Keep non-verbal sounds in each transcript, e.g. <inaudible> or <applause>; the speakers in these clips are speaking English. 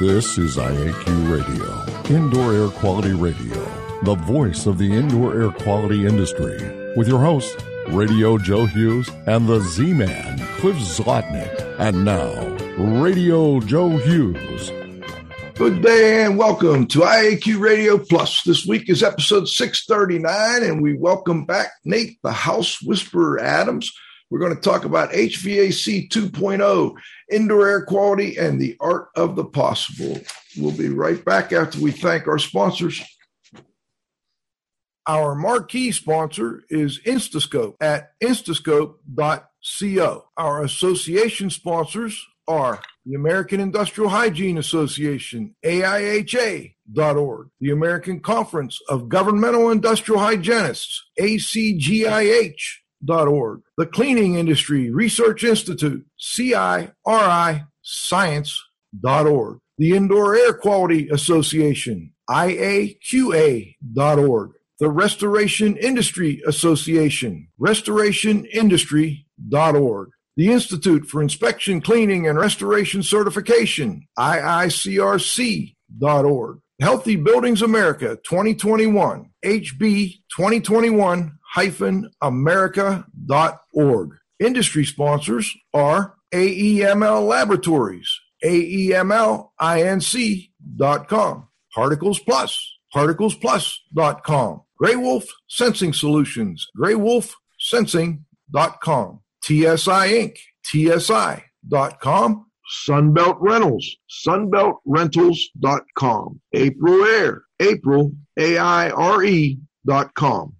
This is IAQ Radio, Indoor Air Quality Radio, the voice of the indoor air quality industry, with your host, Radio Joe Hughes and the Z Man, Cliff Zlotnick. And now, Radio Joe Hughes. Good day and welcome to IAQ Radio Plus. This week is episode 639, and we welcome back Nate, the House Whisperer Adams. We're going to talk about HVAC 2.0, indoor air quality, and the art of the possible. We'll be right back after we thank our sponsors. Our marquee sponsor is Instascope at instascope.co. Our association sponsors are the American Industrial Hygiene Association, AIHA.org, the American Conference of Governmental Industrial Hygienists, ACGIH.org, the Cleaning Industry Research Institute, CIRI Science.org, the Indoor Air Quality Association, IAQA.org, the Restoration Industry Association, restorationindustry.org, the Institute for Inspection, Cleaning, and Restoration Certification, IICRC.org, Healthy Buildings America 2021, HB 2021 America.org. Industry sponsors are AEML Laboratories, AEMLINC.com, Particles Plus, ParticlesPlus.com, Gray Wolf Sensing Solutions, GrayWolfSensing.com, TSI Inc., TSI.com, Sunbelt Rentals, SunbeltRentals.com, Aprilaire, April, A-I-R-E dot com.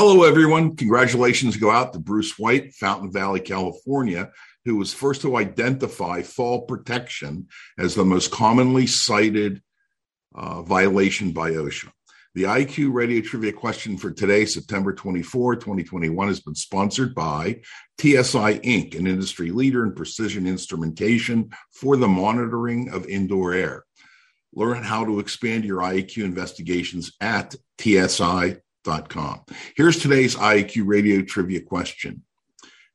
Hello, everyone. Congratulations go out to Bruce White, Fountain Valley, California, who was first to identify fall protection as the most commonly cited uh, violation by OSHA. The IAQ Radio Trivia question for today, September 24, 2021, has been sponsored by TSI Inc., an industry leader in precision instrumentation for the monitoring of indoor air. Learn how to expand your IAQ investigations at TSI.com. Here's today's IAQ Radio Trivia question.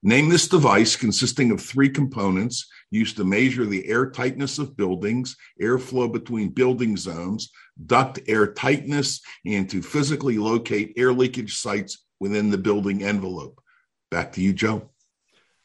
Name this device consisting of three components used to measure the air tightness of buildings, airflow between building zones, duct air tightness, and to physically locate air leakage sites within the building envelope. Back to you, Joe.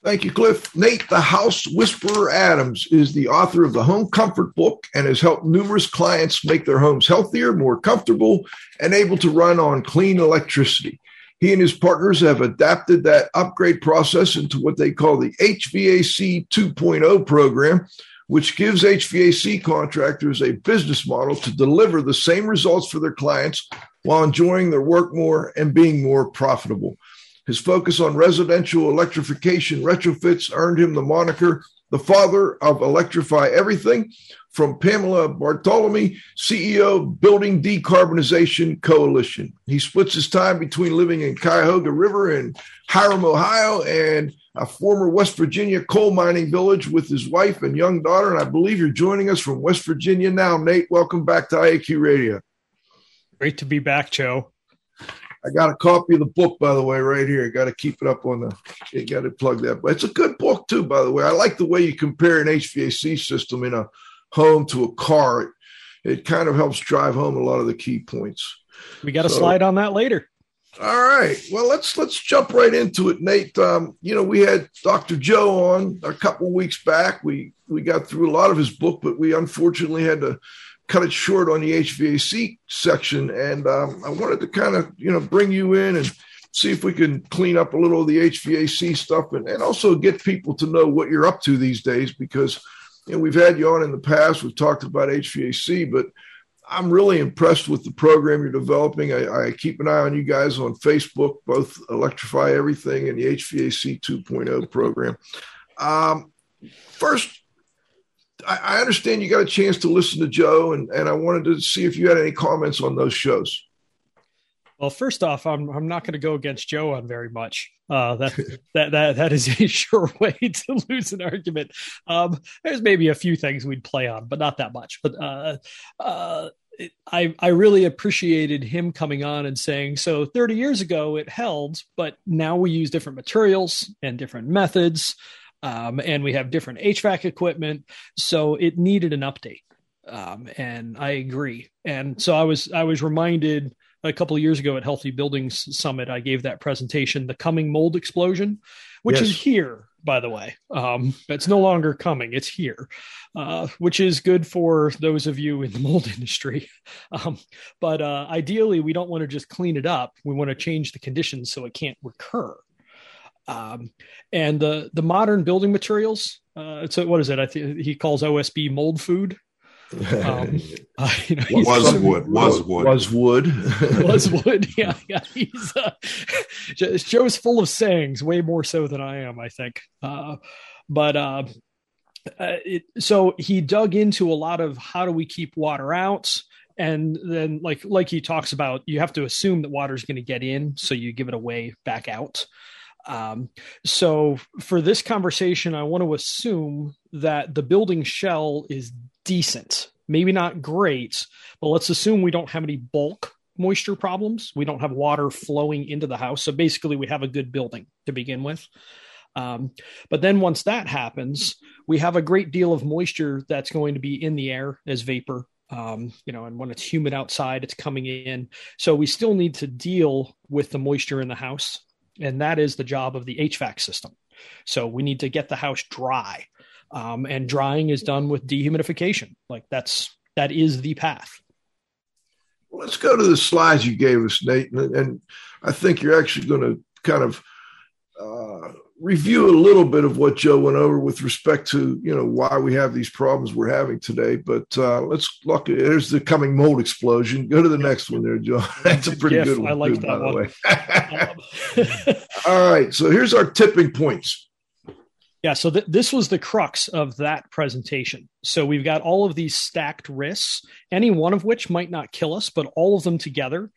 Thank you, Cliff. Nate, the House Whisperer Adams, is the author of the Home Comfort Book and has helped numerous clients make their homes healthier, more comfortable, and able to run on clean electricity. He and his partners have adapted that upgrade process into what they call the HVAC 2.0 program, which gives HVAC contractors a business model to deliver the same results for their clients while enjoying their work more and being more profitable. His focus on residential electrification retrofits earned him the moniker the father of Electrify Everything, from Panama Bartholomy, CEO Building Decarbonization Coalition. He splits his time between living in Cuyahoga River in Hiram, Ohio, and a former West Virginia coal mining village with his wife and young daughter. And I believe you're joining us from West Virginia now. Nate, welcome back to IAQ Radio. Great to be back, Joe. I got a copy of the book, by the way, right here. Got to keep it up on the. You got to plug that. But it's a good book too, by the way. I like the way you compare an HVAC system in a home to a car. It, it kind of helps drive home a lot of the key points. We got a so, slide on that later. All right. Well, let's let's jump right into it, Nate. Um, you know, we had Dr. Joe on a couple weeks back. We we got through a lot of his book, but we unfortunately had to cut it short on the HVAC section. And um, I wanted to kind of, you know, bring you in and see if we can clean up a little of the HVAC stuff and, and also get people to know what you're up to these days because, you know, we've had you on in the past. We've talked about HVAC, but I'm really impressed with the program you're developing. I, I, keep an eye on you guys on Facebook, both Electrify Everything and the HVAC 2.0 program. Um, first, I, understand you got a chance to listen to Joe, and, and I wanted to see if you had any comments on those shows. Well, first off, I'm I'm not going to go against Joe on very much. Uh, that <laughs> that that that is a <laughs> sure way to lose an argument. Um, there's maybe a few things we'd play on, but not that much. But uh, uh, I I really appreciated him coming on and saying, so 30 years ago it held, but now we use different materials and different methods, um, and we have different HVAC equipment, so it needed an update. Um, and I agree. And so I was I was reminded a couple of years ago at Healthy Buildings Summit, I gave that presentation, the coming mold explosion, which yes. is here, by the way. Um, it's no longer coming; it's here, uh, which is good for those of you in the mold <laughs> industry. Um, but uh, ideally, we don't want to just clean it up; we want to change the conditions so it can't recur. Um, and the the modern building materials, uh, so what is it? I think he calls OSB mold food. Um, <laughs> uh, you know, was wood, was wood, was wood, <laughs> was wood. Yeah, yeah. He's uh, <laughs> Joe's full of sayings, way more so than I am, I think. Uh, but uh, uh, it, so he dug into a lot of how do we keep water out, and then like like he talks about, you have to assume that water is going to get in, so you give it away back out. Um, so for this conversation, I want to assume that the building shell is decent, maybe not great, but let's assume we don't have any bulk moisture problems. We don't have water flowing into the house. So basically, we have a good building to begin with. Um, but then once that happens, we have a great deal of moisture that's going to be in the air as vapor. Um, you know, and when it's humid outside, it's coming in. So we still need to deal with the moisture in the house. And that is the job of the HVAC system. So we need to get the house dry. Um, and drying is done with dehumidification. Like that's that is the path. let's go to the slides you gave us, Nate, and, and I think you're actually going to kind of uh, review a little bit of what Joe went over with respect to you know why we have these problems we're having today. But uh, let's look. There's the coming mold explosion. Go to the next one there, Joe. <laughs> That's a pretty yes, good one. I like too, that one. The way. <laughs> All right, so here's our tipping points. Yeah, so th- this was the crux of that presentation. So we've got all of these stacked risks, any one of which might not kill us, but all of them together,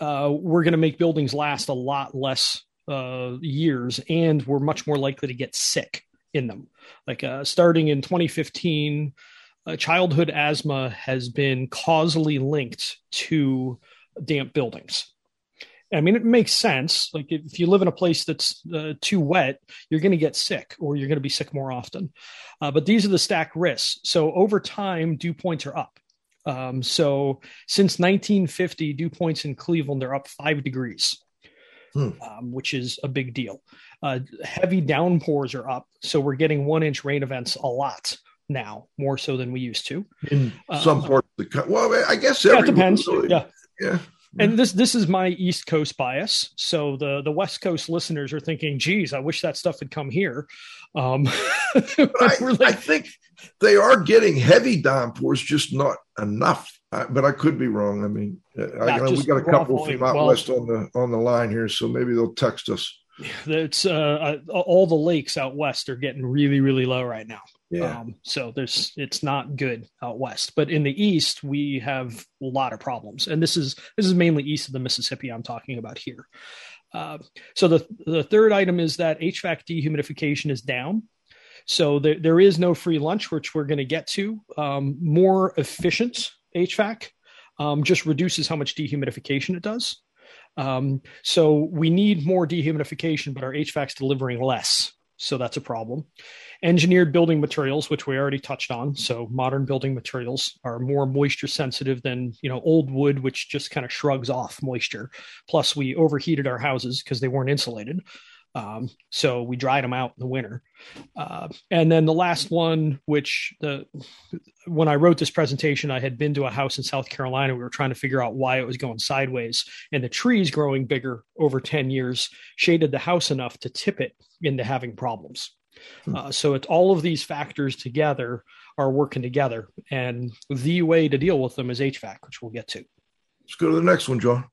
uh, we're going to make buildings last a lot less uh, years, and we're much more likely to get sick in them. Like uh, starting in 2015, uh, childhood asthma has been causally linked to damp buildings. I mean, it makes sense. Like if you live in a place that's uh, too wet, you're going to get sick or you're going to be sick more often. Uh, but these are the stack risks. So over time, dew points are up. Um, so since 1950, dew points in Cleveland are up five degrees, hmm. um, which is a big deal. Uh, heavy downpours are up. So we're getting one inch rain events a lot now, more so than we used to. In some um, parts of the country. Well, I guess yeah, it depends. Really. Yeah. Yeah and this this is my east coast bias so the the west coast listeners are thinking geez i wish that stuff had come here um <laughs> I, <laughs> like, I, think they are getting heavy downpours just not enough but i could be wrong i mean I, you know, we got a couple from out well, west on the on the line here so maybe they'll text us <laughs> it's uh, uh, all the lakes out west are getting really really low right now yeah. Um, so there's it's not good out west, but in the east we have a lot of problems, and this is this is mainly east of the Mississippi I'm talking about here. Uh, so the the third item is that HVAC dehumidification is down. So there, there is no free lunch, which we're going to get to. Um, more efficient HVAC um, just reduces how much dehumidification it does. Um, so we need more dehumidification, but our HVAC's delivering less. So that's a problem. Engineered building materials, which we already touched on. So modern building materials are more moisture sensitive than you know old wood, which just kind of shrugs off moisture. Plus, we overheated our houses because they weren't insulated. Um, so we dried them out in the winter. Uh, and then the last one, which the when I wrote this presentation, I had been to a house in South Carolina. We were trying to figure out why it was going sideways, and the trees growing bigger over ten years shaded the house enough to tip it into having problems. Hmm. Uh, so it's all of these factors together are working together, and the way to deal with them is HVAC, which we'll get to. Let's go to the next one, John.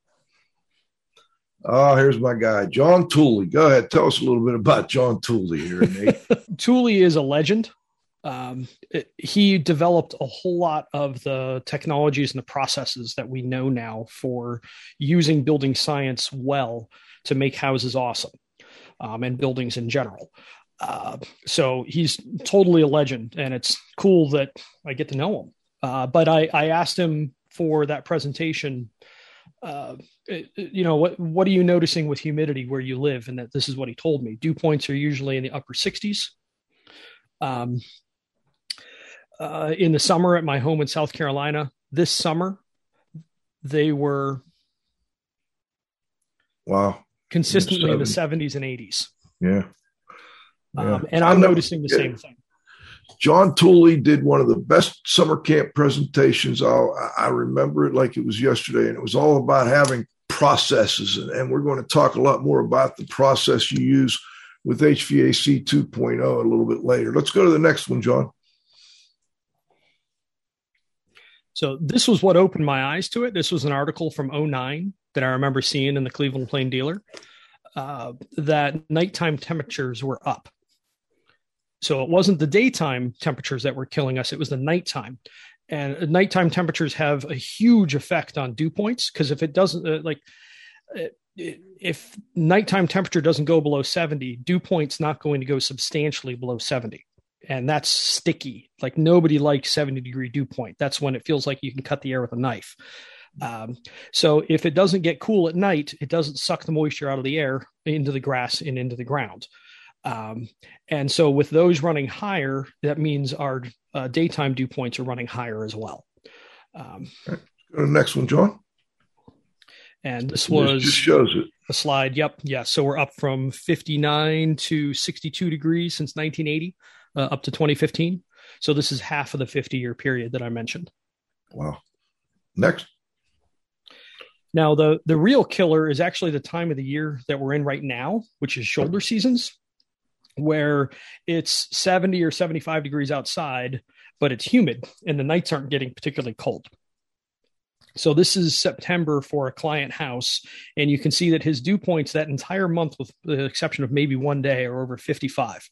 Oh, here's my guy, John Tooley. Go ahead, tell us a little bit about John Tooley here, Nate. <laughs> Tooley is a legend. um, it, he developed a whole lot of the technologies and the processes that we know now for using building science well to make houses awesome um, and buildings in general. Uh, so he's totally a legend, and it's cool that I get to know him. Uh, but I, I, asked him for that presentation. Uh, you know what? What are you noticing with humidity where you live? And that this is what he told me. Dew points are usually in the upper 60s. Um, uh, in the summer at my home in South Carolina, this summer, they were wow consistently in the 70s and 80s. Yeah. yeah. Um, and I'm, I'm noticing the same thing. John Tooley did one of the best summer camp presentations. I'll, I remember it like it was yesterday, and it was all about having processes. And, and we're going to talk a lot more about the process you use with HVAC 2.0 a little bit later. Let's go to the next one, John. So this was what opened my eyes to it. This was an article from 09 that I remember seeing in the Cleveland Plain Dealer uh, that nighttime temperatures were up. So it wasn't the daytime temperatures that were killing us, it was the nighttime. And nighttime temperatures have a huge effect on dew points because if it doesn't, uh, like, uh, if nighttime temperature doesn't go below 70, dew point's not going to go substantially below 70 and that's sticky. Like nobody likes 70 degree dew point. That's when it feels like you can cut the air with a knife. Um, so if it doesn't get cool at night, it doesn't suck the moisture out of the air into the grass and into the ground. Um, and so with those running higher, that means our uh, daytime dew points are running higher as well. Um. Go to the next one, John. And this was just shows it. A slide. Yep. Yeah. So we're up from 59 to 62 degrees since 1980 uh, up to 2015. So this is half of the 50 year period that I mentioned. Wow. Next. Now the the real killer is actually the time of the year that we're in right now, which is shoulder seasons, where it's 70 or 75 degrees outside, but it's humid and the nights aren't getting particularly cold. So this is September for a client house, and you can see that his dew points that entire month, with the exception of maybe one day, are over 55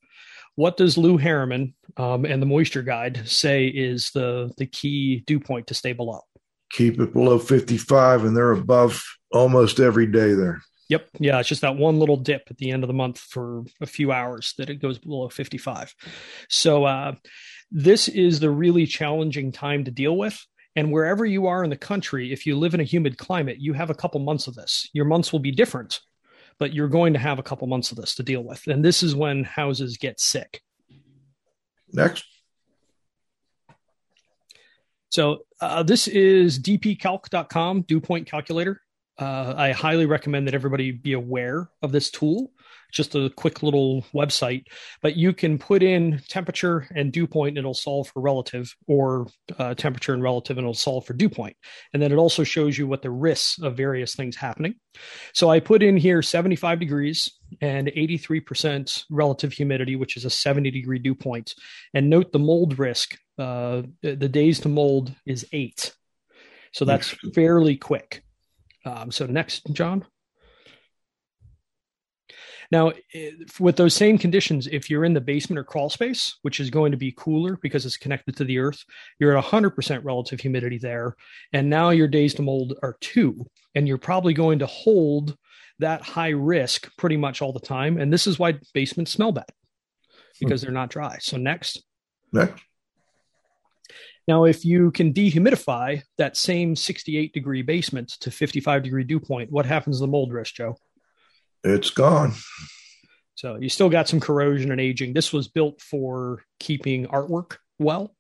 what does Lew Harriman um, and the Moisture Guide say is the the key dew point to stay below? Keep it below 55, and they're above almost every day there. Yep. Yeah. It's just that one little dip at the end of the month for a few hours that it goes below 55. So, uh, this is the really challenging time to deal with. And wherever you are in the country, if you live in a humid climate, you have a couple months of this. Your months will be different but you're going to have a couple months of this to deal with. And this is when houses get sick. Next. So uh, this is dpcalc.com, dew point calculator. Uh, I highly recommend that everybody be aware of this tool just a quick little website, but you can put in temperature and dew point and it'll solve for relative or uh, temperature and relative and it'll solve for dew point. And then it also shows you what the risks of various things happening. So I put in here 75 degrees and 83% relative humidity, which is a 70 degree dew point. And note the mold risk, uh, the days to mold is eight. So that's fairly quick. Um, so next, John. Now, with those same conditions, if you're in the basement or crawl space, which is going to be cooler because it's connected to the earth, you're at 100% relative humidity there. And now your days to mold are two. And you're probably going to hold that high risk pretty much all the time. And this is why basements smell bad because hmm. they're not dry. So, next. Next. Now, if you can dehumidify that same 68 degree basement to 55 degree dew point, what happens to the mold risk, Joe? It's gone. So you still got some corrosion and aging. This was built for keeping artwork well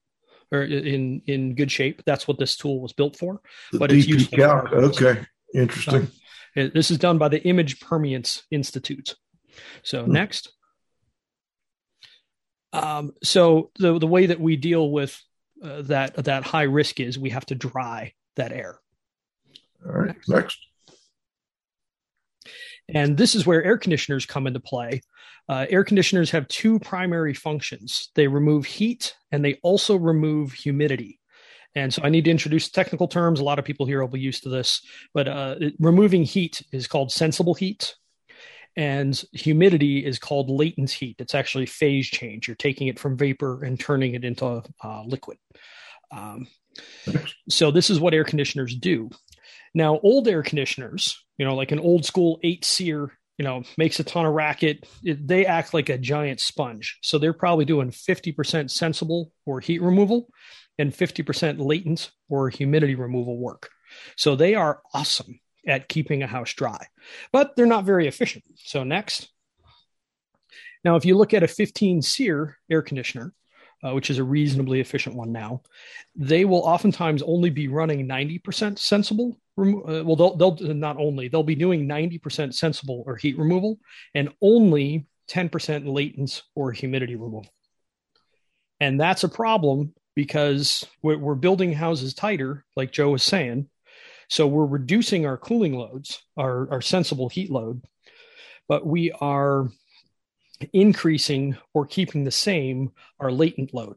or in in good shape. That's what this tool was built for. The but it's used. Okay, interesting. Um, this is done by the Image Permanence Institute. So hmm. next. Um, so the the way that we deal with uh, that that high risk is we have to dry that air. All right, next. next. And this is where air conditioners come into play. Uh, air conditioners have two primary functions they remove heat and they also remove humidity. And so I need to introduce technical terms. A lot of people here will be used to this, but uh, removing heat is called sensible heat. And humidity is called latent heat. It's actually phase change. You're taking it from vapor and turning it into uh, liquid. Um, so this is what air conditioners do. Now, old air conditioners, you know, like an old school eight SEER, you know, makes a ton of racket. It, they act like a giant sponge. So they're probably doing 50% sensible or heat removal and 50% latent or humidity removal work. So they are awesome at keeping a house dry, but they're not very efficient. So next. Now, if you look at a 15 SEER air conditioner, uh, which is a reasonably efficient one now, they will oftentimes only be running 90% sensible. Uh, well, they'll, they'll not only, they'll be doing 90% sensible or heat removal and only 10% latent or humidity removal. And that's a problem because we're, we're building houses tighter, like Joe was saying. So we're reducing our cooling loads, our, our sensible heat load, but we are increasing or keeping the same our latent load.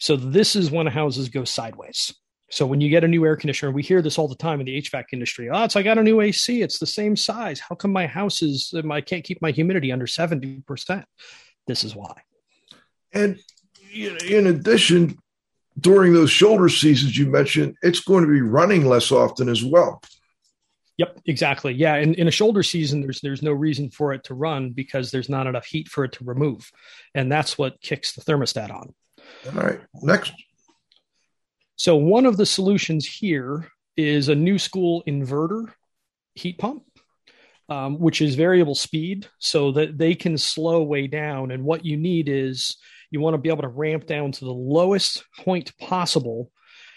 So this is when houses go sideways. So when you get a new air conditioner, we hear this all the time in the HVAC industry. Oh, it's I got a new AC. It's the same size. How come my house is um, I can't keep my humidity under 70%? This is why. And in addition, during those shoulder seasons you mentioned, it's going to be running less often as well. Yep, exactly. Yeah, in, in a shoulder season, there's there's no reason for it to run because there's not enough heat for it to remove, and that's what kicks the thermostat on. All right, next. So one of the solutions here is a new school inverter heat pump, um, which is variable speed, so that they can slow way down. And what you need is you want to be able to ramp down to the lowest point possible,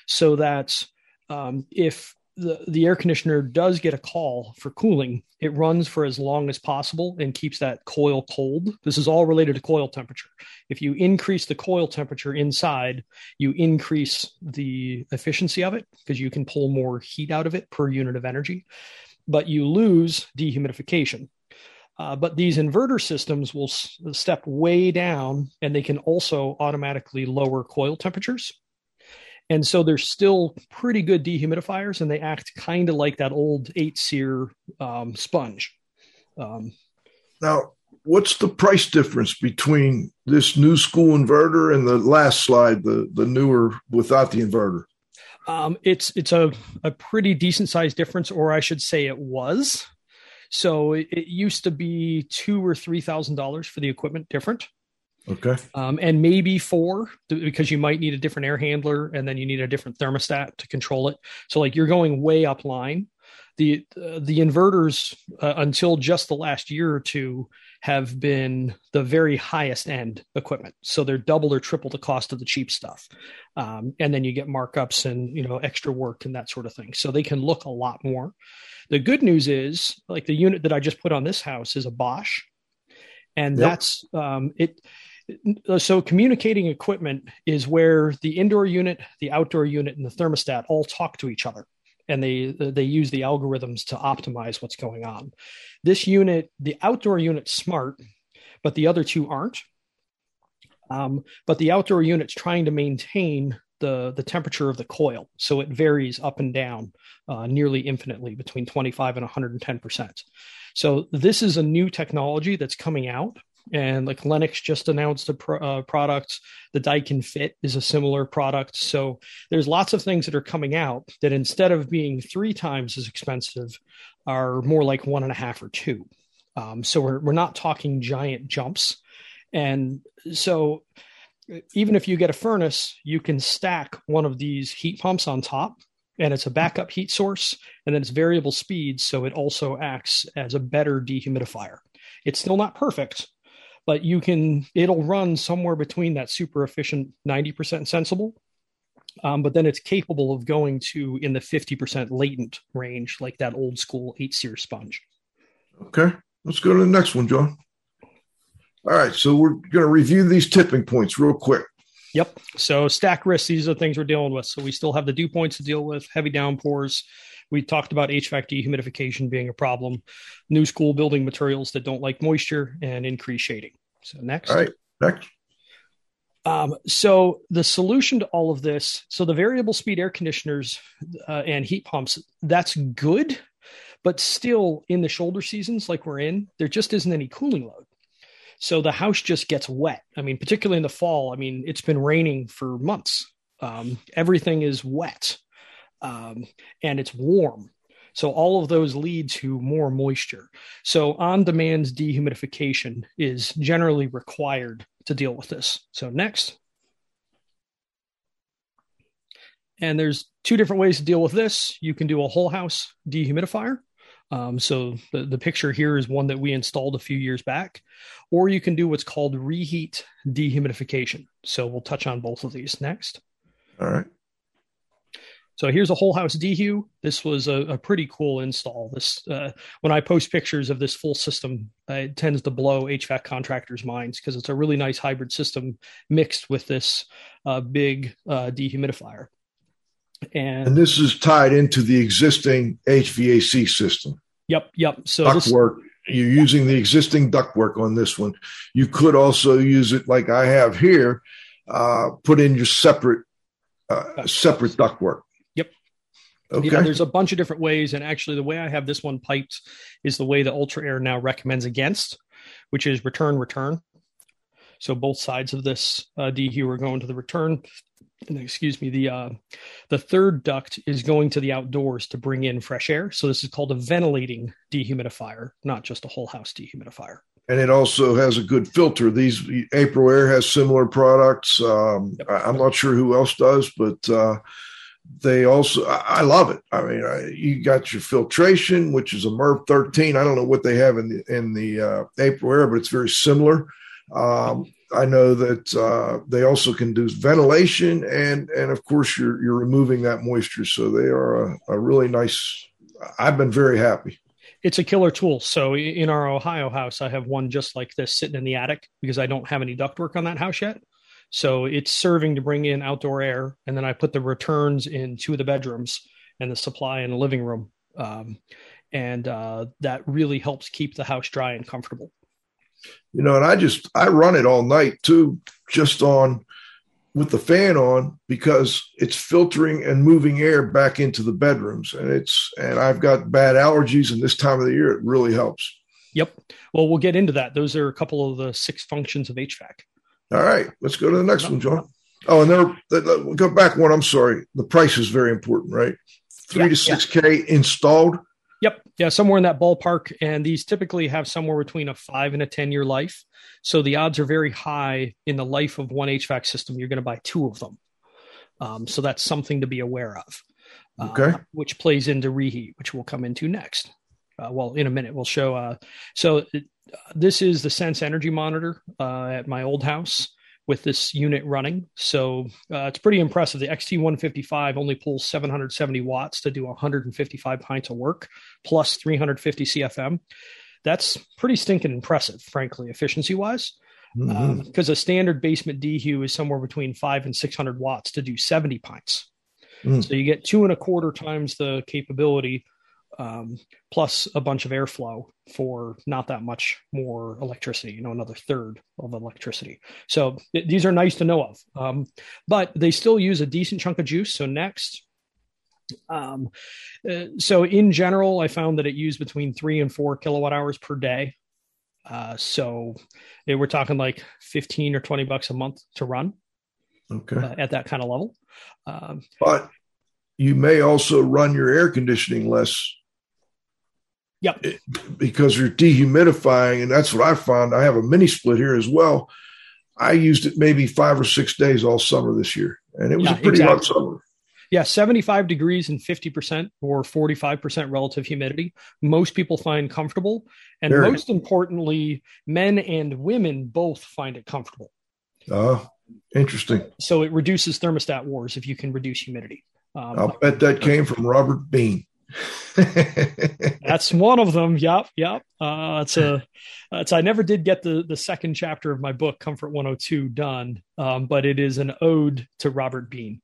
so that um, if the, the air conditioner does get a call for cooling, it runs for as long as possible and keeps that coil cold. This is all related to coil temperature. If you increase the coil temperature inside, you increase the efficiency of it because you can pull more heat out of it per unit of energy, but you lose dehumidification. Uh, but these inverter systems will s- step way down and they can also automatically lower coil temperatures. And so they're still pretty good dehumidifiers, and they act kind of like that old eight SEER um, sponge. Um, now, what's the price difference between this new school inverter and the last slide, the the newer without the inverter? Um, it's it's a, a pretty decent sized difference, or I should say, it was. So it, it used to be two or three thousand dollars for the equipment different. Okay. Um, and maybe four because you might need a different air handler and then you need a different thermostat to control it. So like you're going way up line. The uh, the inverters uh, until just the last year or two have been the very highest end equipment. So they're double or triple the cost of the cheap stuff. Um, and then you get markups and you know extra work and that sort of thing. So they can look a lot more. The good news is like the unit that I just put on this house is a Bosch. And yep. that's um, it so communicating equipment is where the indoor unit the outdoor unit and the thermostat all talk to each other and they they use the algorithms to optimize what's going on. This unit the outdoor unit's smart but the other two aren't. Um, but the outdoor unit's trying to maintain the the temperature of the coil so it varies up and down uh, nearly infinitely between 25 and 110 percent. So this is a new technology that's coming out and like Lennox just announced a pro- uh, product. The Daikin Fit is a similar product. So there's lots of things that are coming out that instead of being three times as expensive, are more like one and a half or two. Um, so we're we're not talking giant jumps, and so even if you get a furnace, you can stack one of these heat pumps on top and it's a backup heat source and then it's variable speed so it also acts as a better dehumidifier it's still not perfect but you can it'll run somewhere between that super efficient 90% sensible um, but then it's capable of going to in the 50% latent range like that old school eight SEER sponge. Okay let's go to the next one john. All right so we're going to review these tipping points real quick. Yep so stack risks these are the things we're dealing with. So we still have the dew points to deal with heavy downpours we talked about HVAC dehumidification being a problem, new school building materials that don't like moisture, and increased shading. So next. All right. Next. Um, so the solution to all of this, so the variable speed air conditioners uh, and heat pumps, that's good, but still in the shoulder seasons like we're in, there just isn't any cooling load. So the house just gets wet. I mean, particularly in the fall. I mean, it's been raining for months. Um, everything is wet um, and it's warm. So all of those lead to more moisture. So on demand dehumidification is generally required to deal with this. So next. And there's two different ways to deal with this. You can do a whole house dehumidifier. Um, so the, the picture here is one that we installed a few years back, or you can do what's called reheat dehumidification. So we'll touch on both of these next. All right. So here's a whole house dehu. This was a, a pretty cool install. This uh, when I post pictures of this full system, uh, it tends to blow HVAC contractors' minds because it's a really nice hybrid system mixed with this uh, big uh, dehumidifier. And, and, this is tied into the existing HVAC system. Yep, yep. So ductwork. You're using the existing ductwork on this one. You could also use it like I have here. Uh, put in your separate uh, separate ductwork. Okay. You know, there's a bunch of different ways, and actually, the way I have this one piped is the way the Ultra-Aire now recommends against, which is return return. So both sides of this uh, dehu are going to the return. And excuse me, the uh, the third duct is going to the outdoors to bring in fresh air. So this is called a ventilating dehumidifier, not just a whole house dehumidifier. And it also has a good filter. These Aprilaire has similar products. Um, yep. I, am not sure who else does, but uh, they also I love it. I mean, I, you got your filtration, which is a MERV 13. I don't know what they have in the in the uh, Aprilaire, but it's very similar. Um, I know that uh, they also can do ventilation, and and of course you're you're removing that moisture. So they are a, a really nice. I've been very happy. It's a killer tool. So in our Ohio house, I have one just like this sitting in the attic because I don't have any ductwork on that house yet. So it's serving to bring in outdoor air, and then I put the returns in two of the bedrooms and the supply in the living room, um, and uh, that really helps keep the house dry and comfortable. You know, and I just I run it all night too, just on with the fan on because it's filtering and moving air back into the bedrooms, and it's and I've got bad allergies, and this time of the year it really helps. Yep. Well, we'll get into that. Those are a couple of the six functions of HVAC. All right, let's go to the next one, John. Oh, and there, we'll go back one. I'm sorry. The price is very important, right? Three yeah, to six yeah. K installed. Yep. Yeah, somewhere in that ballpark. And these typically have somewhere between a five and a 10 year life. So the odds are very high in the life of one HVAC system, you're going to buy two of them. Um, so that's something to be aware of. Uh, okay. Which plays into reheat, which we'll come into next. Uh, well, in a minute, we'll show. Uh, so this is the Sense Energy Monitor uh, at my old house with this unit running. So uh, it's pretty impressive. The XT155 only pulls 770 watts to do 155 pints of work plus 350 CFM. That's pretty stinking impressive, frankly, efficiency wise. Because mm-hmm. um, a standard basement dehu is somewhere between five and 600 watts to do 70 pints. Mm. So you get two and a quarter times the capability um, plus a bunch of airflow for not that much more electricity, you know, another third of electricity. So th- these are nice to know of, um, but they still use a decent chunk of juice. So next, um, uh, so in general, I found that it used between three and four kilowatt hours per day. Uh, so we're talking like 15 or 20 bucks a month to run. Okay. Uh, at that kind of level. Um, but you may also run your air conditioning less Yep. Because you're dehumidifying, and that's what I found. I have a mini split here as well. I used it maybe five or six days all summer this year, and it was yeah, a pretty exactly. hot summer. Yeah, 75 degrees and 50% or 45% relative humidity. Most people find comfortable. And most importantly, men and women both find it comfortable. Oh, interesting. So it reduces thermostat wars if you can reduce humidity. Um, I'll bet that came from Robert Bean. <laughs> That's one of them. Yep, yep. Uh, it's a. It's I never did get the the second chapter of my book Comfort 102 done, um, but it is an ode to Robert Bean.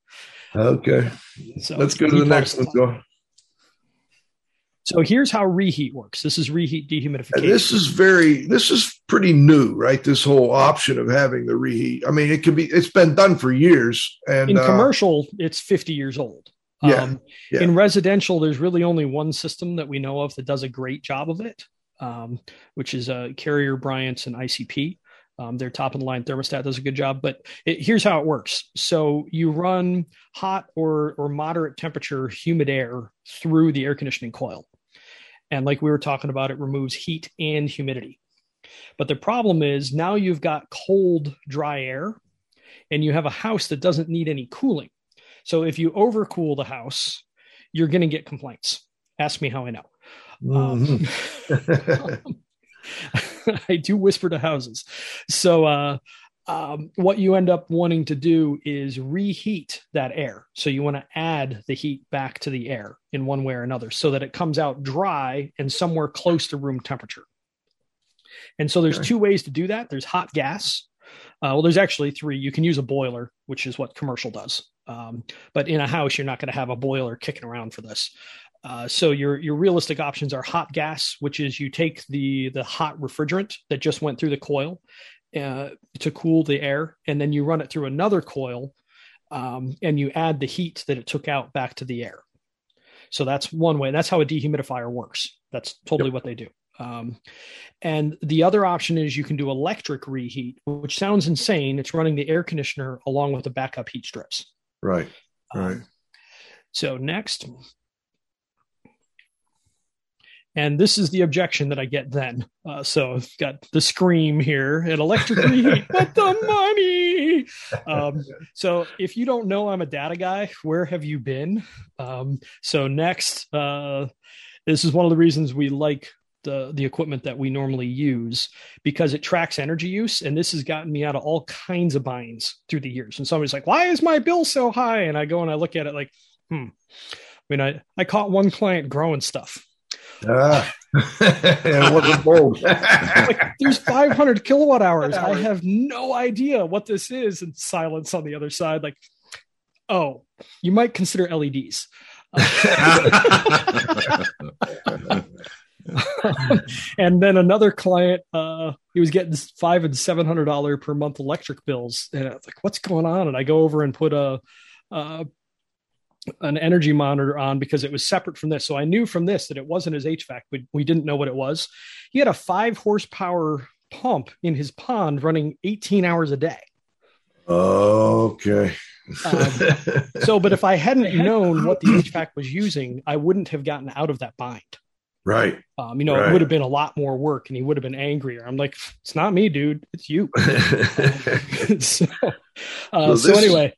Okay, so let's go to the next one. Go. So here's how reheat works. This is reheat dehumidification. And this is very, this is pretty new, right? This whole option of having the reheat. I mean, it can be, it's been done for years. And in uh, commercial, uh, it's 50 years old. Yeah. Um, Yeah. In residential, there's really only one system that we know of that does a great job of it, um, which is uh, Carrier, Bryant's, and ICP. Um, their top of the line thermostat does a good job, but it, here's how it works. So you run hot or or moderate temperature humid air through the air conditioning coil, and like we were talking about, it removes heat and humidity. But the problem is now you've got cold, dry air, and you have a house that doesn't need any cooling. So if you overcool the house, you're going to get complaints. Ask me how I know. Mhm. Um, <laughs> I do whisper to houses. So, uh, um, what you end up wanting to do is reheat that air. So, you want to add the heat back to the air in one way or another so that it comes out dry and somewhere close to room temperature. And so, there's Okay. two ways to do that there's hot gas. Uh, well, there's actually three. You can use a boiler, which is what commercial does. Um, but in a house, you're not going to have a boiler kicking around for this. Uh, so your your realistic options are hot gas, which is you take the the hot refrigerant that just went through the coil uh, to cool the air, and then you run it through another coil, um, and you add the heat that it took out back to the air. So that's one way. That's how a dehumidifier works. That's totally what they do. Um, and the other option is you can do electric reheat, which sounds insane. It's running the air conditioner along with the backup heat strips. Right. Um, Right. so next. And this is the objection that I get then. Uh, so I've got the scream here at electric <laughs> reheat, but the money. Um, so if you don't know I'm a data guy, where have you been? Um, so next, uh, this is one of the reasons we like the the equipment that we normally use because it tracks energy use. And this has gotten me out of all kinds of binds through the years. And somebody's like why is my bill so high? And i go and i look at it like hmm. I mean i i caught one client growing stuff. Ah. <laughs> it wasn't bold. <laughs> like there's 500 kilowatt hours. I have no idea what this is. And silence on the other side like oh you might consider leds <laughs> <laughs> and then another client uh he was getting five and seven hundred dollar per month electric bills. And i was like what's going on? And i go over and put a uh an energy monitor on because it was separate from this. So i knew from this that it wasn't his hvac but we didn't know what it was. He had a five horsepower pump in his pond running 18 hours a day. Okay. Um, <laughs> so but if i hadn't known what the hvac was using i wouldn't have gotten out of that bind right. um, you know, Right. it would have been a lot more work and he would have been angrier. I'm like, it's not me, dude. It's you. <laughs> <laughs> so, uh, So so anyway,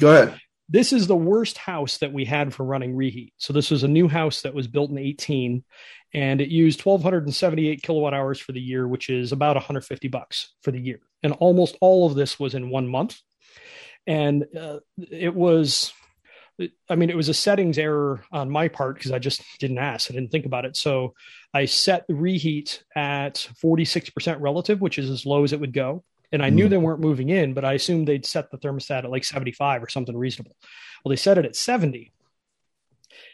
Go ahead. this is the worst house that we had for running reheat. So this was a new house that was built in 18 and it used 1278 kilowatt hours for the year, which is about 150 bucks for the year. And almost all of this was in one month. And uh, it was, I mean, it was a settings error on my part because I just didn't ask. I didn't think about it. So I set the reheat at 46% relative, which is as low as it would go. And I knew Mm. they weren't moving in, but I assumed they'd set the thermostat at like 75 or something reasonable. Well, they set it at 70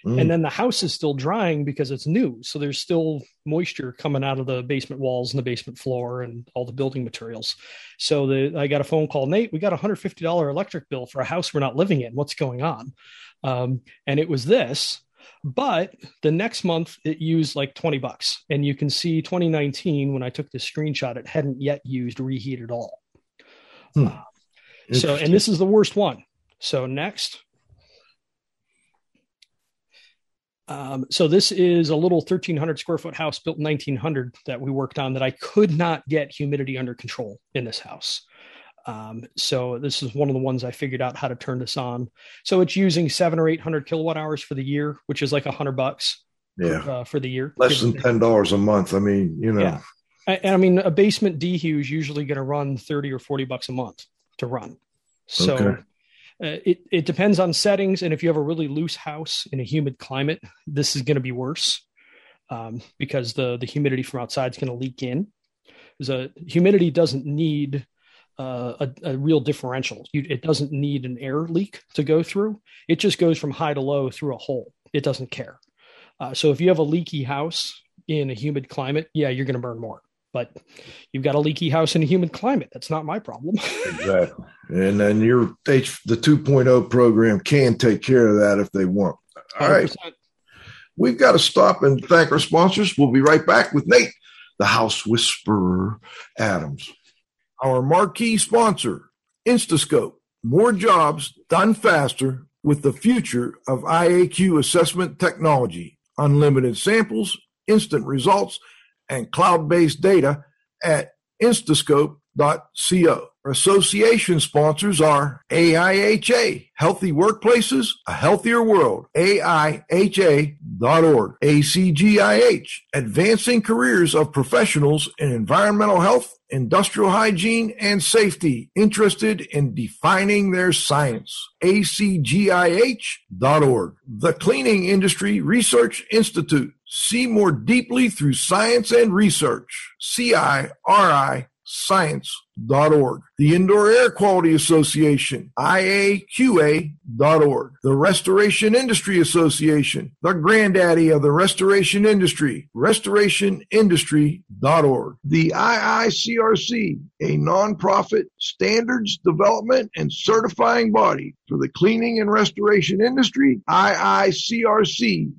Mm. and then the house is still drying because it's new. So there's still moisture coming out of the basement walls and the basement floor and all the building materials. So the, i got a phone call nate we got a $150 electric bill for a house we're not living in. What's going on? Um, and it was this but the next month it used like 20 bucks. And you can see 2019 when i took this screenshot it hadn't yet used reheat at all. Hmm. so and this is the worst one. So next Um, so this is a little 1300 square foot house built in 1900 that we worked on that I could not get humidity under control in this house. Um, so this is one of the ones I figured out how to turn this on. So it's using seven or 800 kilowatt hours for the year, which is like a hundred bucks yeah. uh, for the year. Less than ten dollars a month. I mean, you know. Yeah. I, and I mean, a basement dehu is usually going to run 30 or 40 bucks a month to run. So Okay. Uh, it, it depends on settings. And if you have a really loose house in a humid climate, this is going to be worse um, because the, the humidity from outside is going to leak in. Because humidity doesn't need uh, a, a real differential. You, it doesn't need an air leak to go through. It just goes from high to low through a hole. It doesn't care. Uh, so if you have a leaky house in a humid climate, yeah, you're going to burn more. But you've got a leaky house in a humid climate. That's not my problem. <laughs> exactly. And then your H, the 2.0 program can take care of that if they want. All 100%. right. We've got to stop and thank our sponsors. We'll be right back with Nate, the House Whisperer Adams. Our marquee sponsor, Instascope. More jobs done faster with the future of IAQ assessment technology. Unlimited samples, instant results, and cloud-based data at instascope.co. Our Association sponsors are AIHA, Healthy Workplaces, A Healthier World, AIHA.org, ACGIH, Advancing Careers of Professionals in Environmental Health, Industrial Hygiene, and Safety, interested in defining their science, ACGIH.org, the Cleaning Industry Research Institute, see more deeply through science and research, CIRI science.org. The Indoor Air Quality Association, IAQA.org. The Restoration Industry Association, the granddaddy of the restoration industry, restorationindustry.org. The IICRC, a nonprofit standards development and certifying body for the cleaning and restoration industry, IICRC.org.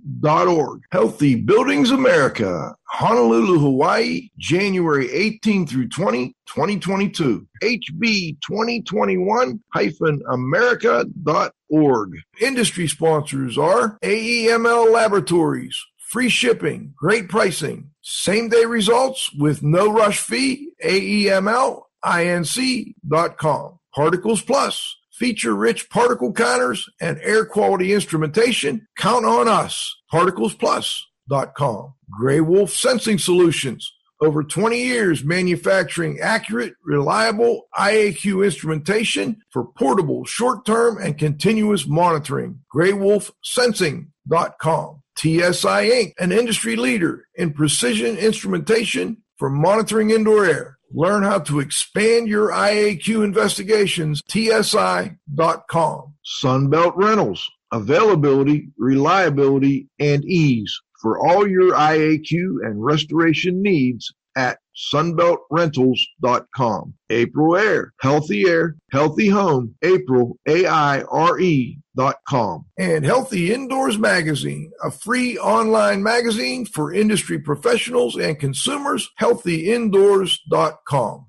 Healthy Buildings America, Honolulu, Hawaii, January 18 through 20, 2022. HB 2021-America.org. Industry sponsors are AEML Laboratories. Free shipping, great pricing, same day results with no rush fee. AEMLINC.com. Particles Plus, feature rich particle counters and air quality instrumentation. Count on us. ParticlesPlus.com. Gray Wolf Sensing Solutions over 20 years manufacturing accurate, reliable IAQ instrumentation for portable, short-term, and continuous monitoring. GrayWolfSensing.com. TSI Inc., an industry leader in precision instrumentation for monitoring indoor air. Learn how to expand your IAQ investigations. TSI.com. Sunbelt Rentals. Availability, reliability, and ease for all your IAQ and restoration needs at sunbeltrentals.com. Aprilaire, healthy air, healthy home, April, A-I-R-E dot com. And Healthy Indoors Magazine, a free online magazine for industry professionals and consumers, healthyindoors.com.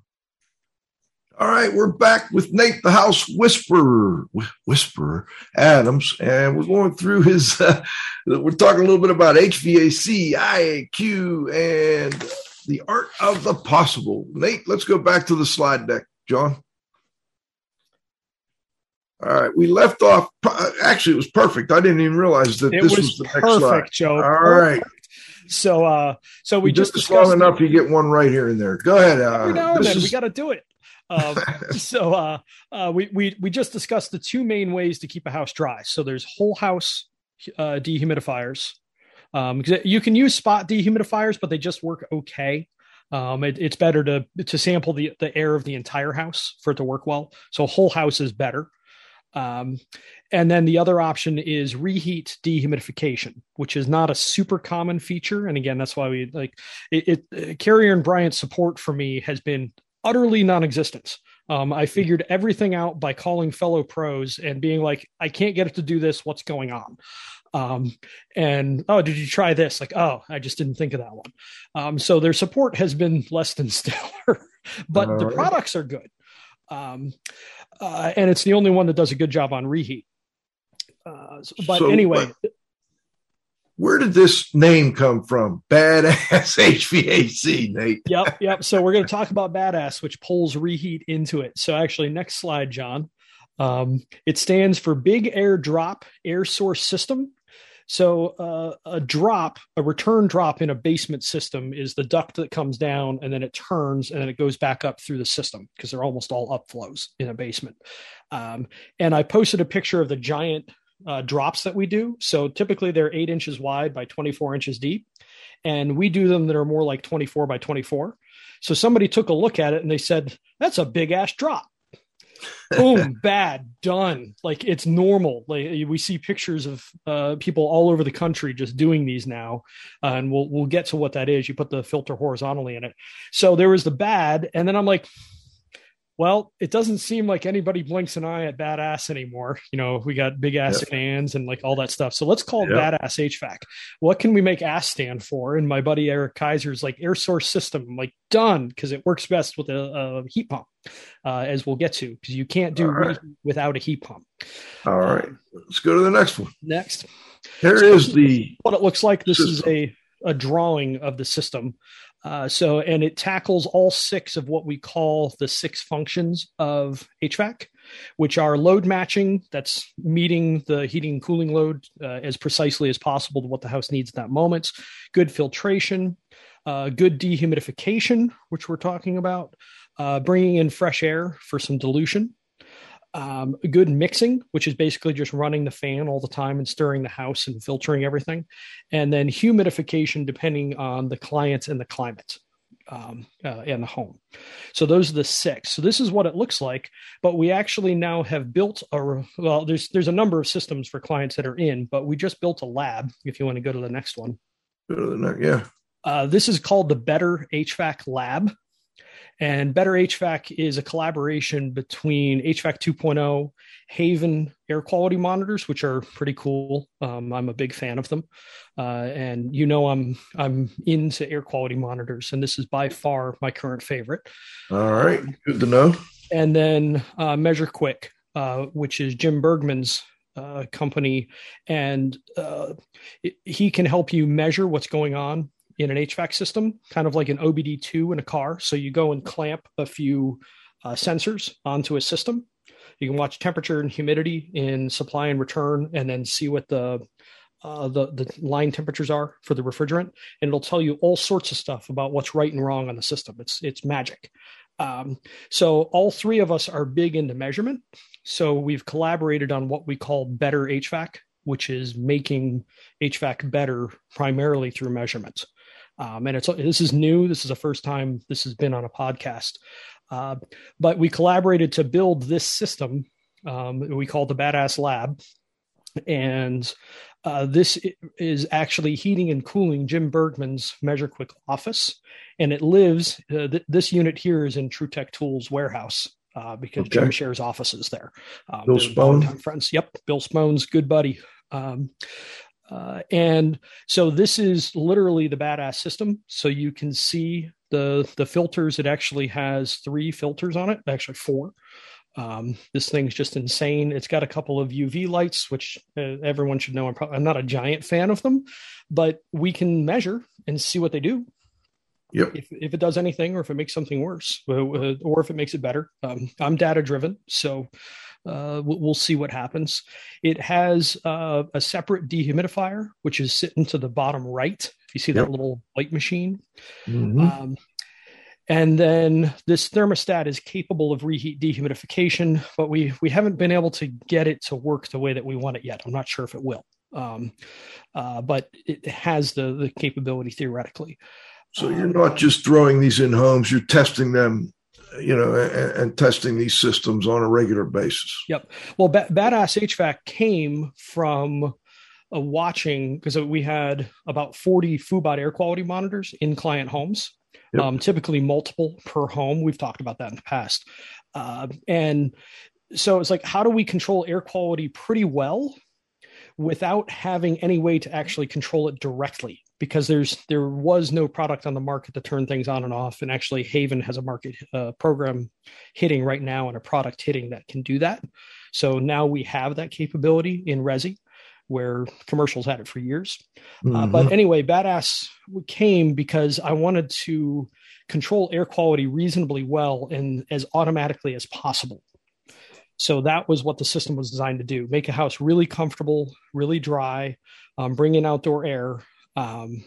All right, we're back with Nate, the House Whisperer, Whisperer Adams, and we're going through his. <laughs> Uh, we're talking a little bit about HVAC, IAQ, and the art of the possible. Nate, let's go back to the slide deck, John. All right, we left off. Actually, it was perfect. I didn't even realize that it this was, was the next slide. Joe. All perfect. right. So, uh, so we just, just long enough. You get one right here and there. Go ahead. Uh, Every now and then, is... we got to do it. Um, <laughs> so uh, uh, we, we we just discussed the two main ways to keep a house dry. So there's whole house uh, dehumidifiers. Um, you can use spot dehumidifiers, but they just work okay. Um, it, it's better to to sample the the air of the entire house for it to work well. So whole house is better. Um, and then the other option is reheat dehumidification, which is not a super common feature. And again, that's why we like it. it uh, Carrier and Bryant's support for me has been utterly non-existent. Um, I figured everything out by calling fellow pros and being like, I can't get it to do this. What's going on? Um, and oh, did you try this? Like, oh, I just didn't think of that one. Um, so their support has been less than <laughs> stellar, but All the right. products are good. Um, uh, and it's the only one that does a good job on reheat. Uh, but so, anyway, but where did this name come from? Badass <laughs> HVAC, Nate. yep, yep. So we're going to talk about badass, which pulls reheat into it. So actually, next slide, John. Um, it stands for Big Air Drop Air Source System. So uh, a drop, a return drop in a basement system is the duct that comes down and then it turns and then it goes back up through the system because they're almost all upflows in a basement. Um, and I posted a picture of the giant uh, drops that we do. So typically they're eight inches wide by 24 inches deep. And we do them that are more like 24 by 24. So somebody took a look at it and they said, that's a big ass drop. <laughs> Boom, bad, done. Like it's normal. Like we see pictures of uh, people all over the country just doing these now, uh, and we'll we'll get to what that is. You put the filter horizontally in it. So there was the bad, and then I'm like, well, it doesn't seem like anybody blinks an eye at badass anymore. You know, we got big ass yep. fans and like all that stuff. So let's call it yep. badass HVAC. What can we make ass stand for? And my buddy Eric Kaiser's like air source system, I'm like done because it works best with a, a heat pump, uh, as we'll get to, because you can't do right. without a heat pump. All right, um, let's go to the next one. Next, here so is the what it looks like. This system. is a a drawing of the system. Uh, so, and it tackles all six of what we call the six functions of HVAC, which are load matching, that's meeting the heating and cooling load uh, as precisely as possible to what the house needs at that moment, good filtration, uh, good dehumidification, which we're talking about, uh, bringing in fresh air for some dilution, um, good mixing, which is basically just running the fan all the time and stirring the house and filtering everything, and then humidification depending on the client and the climate um, uh, and the home. So those are the six. So this is what it looks like. But we actually now have built a well. There's there's a number of systems for clients that are in, but we just built a lab. If you want to go to the next one. Go to the next, yeah. Uh, this is called the Better HVAC Lab. And Better HVAC is a collaboration between HVAC 2.0, Haven air quality monitors, which are pretty cool. Um, I'm a big fan of them, uh, and you know I'm I'm into air quality monitors, and this is by far my current favorite. All right, good to know. And then uh, Measure Quick, uh, which is Jim Bergman's uh, company, and uh, it, he can help you measure what's going on in an HVAC system, kind of like an OBD2 in a car. So you go and clamp a few uh, sensors onto a system. You can watch temperature and humidity in supply and return, and then see what the uh, the the line temperatures are for the refrigerant, and it'll tell you all sorts of stuff about what's right and wrong on the system. It's it's magic. Um, so all three of us are big into measurement. So we've collaborated on what we call better HVAC, which is making HVAC better primarily through measurements. Um, and it's this is new. This is the first time this has been on a podcast. Uh, but we collaborated to build this system. Um, we call the Badass Lab, and uh, this is actually heating and cooling Jim Bergman's Measure Quick office, and it lives. Uh, th- this unit here is in TruTech Tools warehouse. Uh, because okay. Jim shares offices there. Um, Bill Spohn, friends. Yep, Bill Spohn's good buddy. Um, uh, and so this is literally the badass system. So you can see the the filters. It actually has three filters on it, actually four. Um, this thing's just insane. It's got a couple of UV lights, which uh, everyone should know. I'm, I'm not a giant fan of them, but we can measure and see what they do. Yep. If, if it does anything, or if it makes something worse, uh, or if it makes it better. Um, I'm data driven, so uh, we'll see what happens. It has uh, a separate dehumidifier, which is sitting to the bottom right. If you see that little light machine. Mm-hmm. Um, and then this thermostat is capable of reheat dehumidification, but we we haven't been able to get it to work the way that we want it yet. I'm not sure if it will, um, uh, but it has the the capability theoretically. So you're not just throwing these in homes; you're testing them you know, and, and, testing these systems on a regular basis. Yep. Well, ba- Badass HVAC came from uh, watching because we had about 40 Foobot air quality monitors in client homes, yep. um, typically multiple per home. We've talked about that in the past. Uh, and so it's like, how do we control air quality pretty well without having any way to actually control it directly? because there's there was no product on the market to turn things on and off and actually haven has a market uh, program hitting right now and a product hitting that can do that so now we have that capability in resi where commercials had it for years mm-hmm. uh, but anyway badass came because i wanted to control air quality reasonably well and as automatically as possible so that was what the system was designed to do make a house really comfortable really dry um, bring in outdoor air um,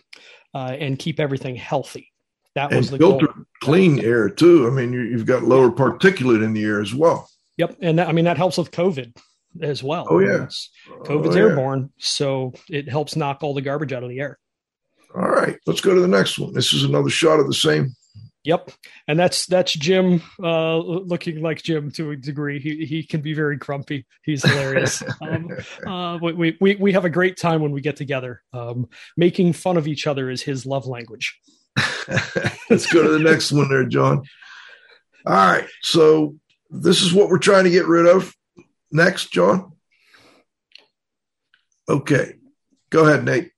uh, and keep everything healthy. That and was the filter goal. clean air too. I mean, you, have got lower particulate in the air as well. Yep, and that, I mean that helps with COVID as well. Oh yeah, COVID's oh, airborne, yeah. so it helps knock all the garbage out of the air. All right, let's go to the next one. This is another shot of the same Yep, and that's that's Jim uh, looking like Jim to a degree. He he can be very grumpy. He's hilarious. <laughs> um, uh, we, we we have a great time when we get together. Um, making fun of each other is his love language. <laughs> Let's go to the next one there, John. All right, so this is what we're trying to get rid of. Next, John. Okay, go ahead, Nate.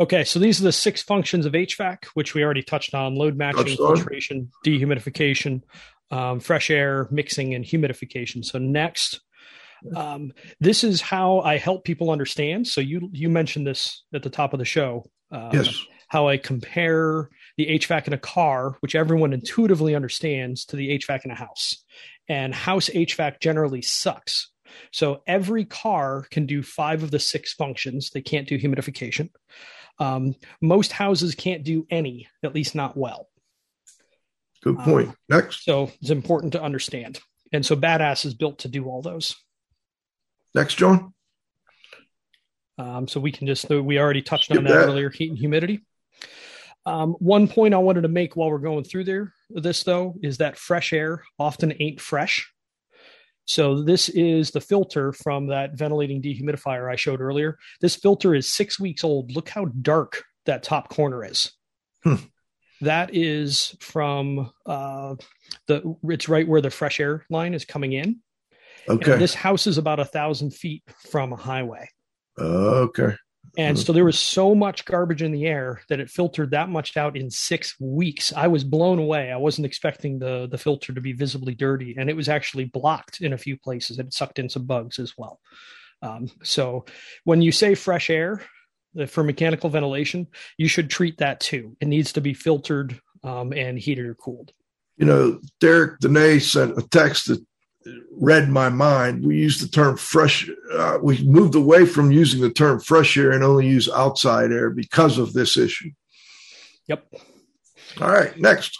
Okay, so these are the six functions of HVAC, which we already touched on: load matching, filtration, dehumidification, um, fresh air, mixing, and humidification. So next, um, this is how I help people understand. So you you mentioned this at the top of the show. Um, yes. How I compare the HVAC in a car, which everyone intuitively understands, to the HVAC in a house. And house HVAC generally sucks. So every car can do five of the six functions. They can't do humidification. Um, most houses can't do any, at least not well. Good point. Um, Next. So it's important to understand. And so Badass is built to do all those. Next, John. Um, so we can just, we already touched Skip on that, that, earlier heat and humidity. Um, one point I wanted to make while we're going through there, this though, is that fresh air often ain't fresh. So this is the filter from that ventilating dehumidifier I showed earlier. This filter is six weeks old. Look how dark that top corner is. Hmm. That is from uh, the. It's right where the fresh air line is coming in. Okay. And this house is about a thousand feet from a highway. Okay. And so there was so much garbage in the air that it filtered that much out in six weeks. I was blown away. I wasn't expecting the the filter to be visibly dirty, and it was actually blocked in a few places. It sucked in some bugs as well. Um, so when you say fresh air uh, for mechanical ventilation, you should treat that too. It needs to be filtered um, and heated or cooled. You know, Derek Dene sent a text that read my mind. We use the term fresh. Uh, we moved away from using the term fresh air and only use outside air because of this issue. Yep. All right. Next.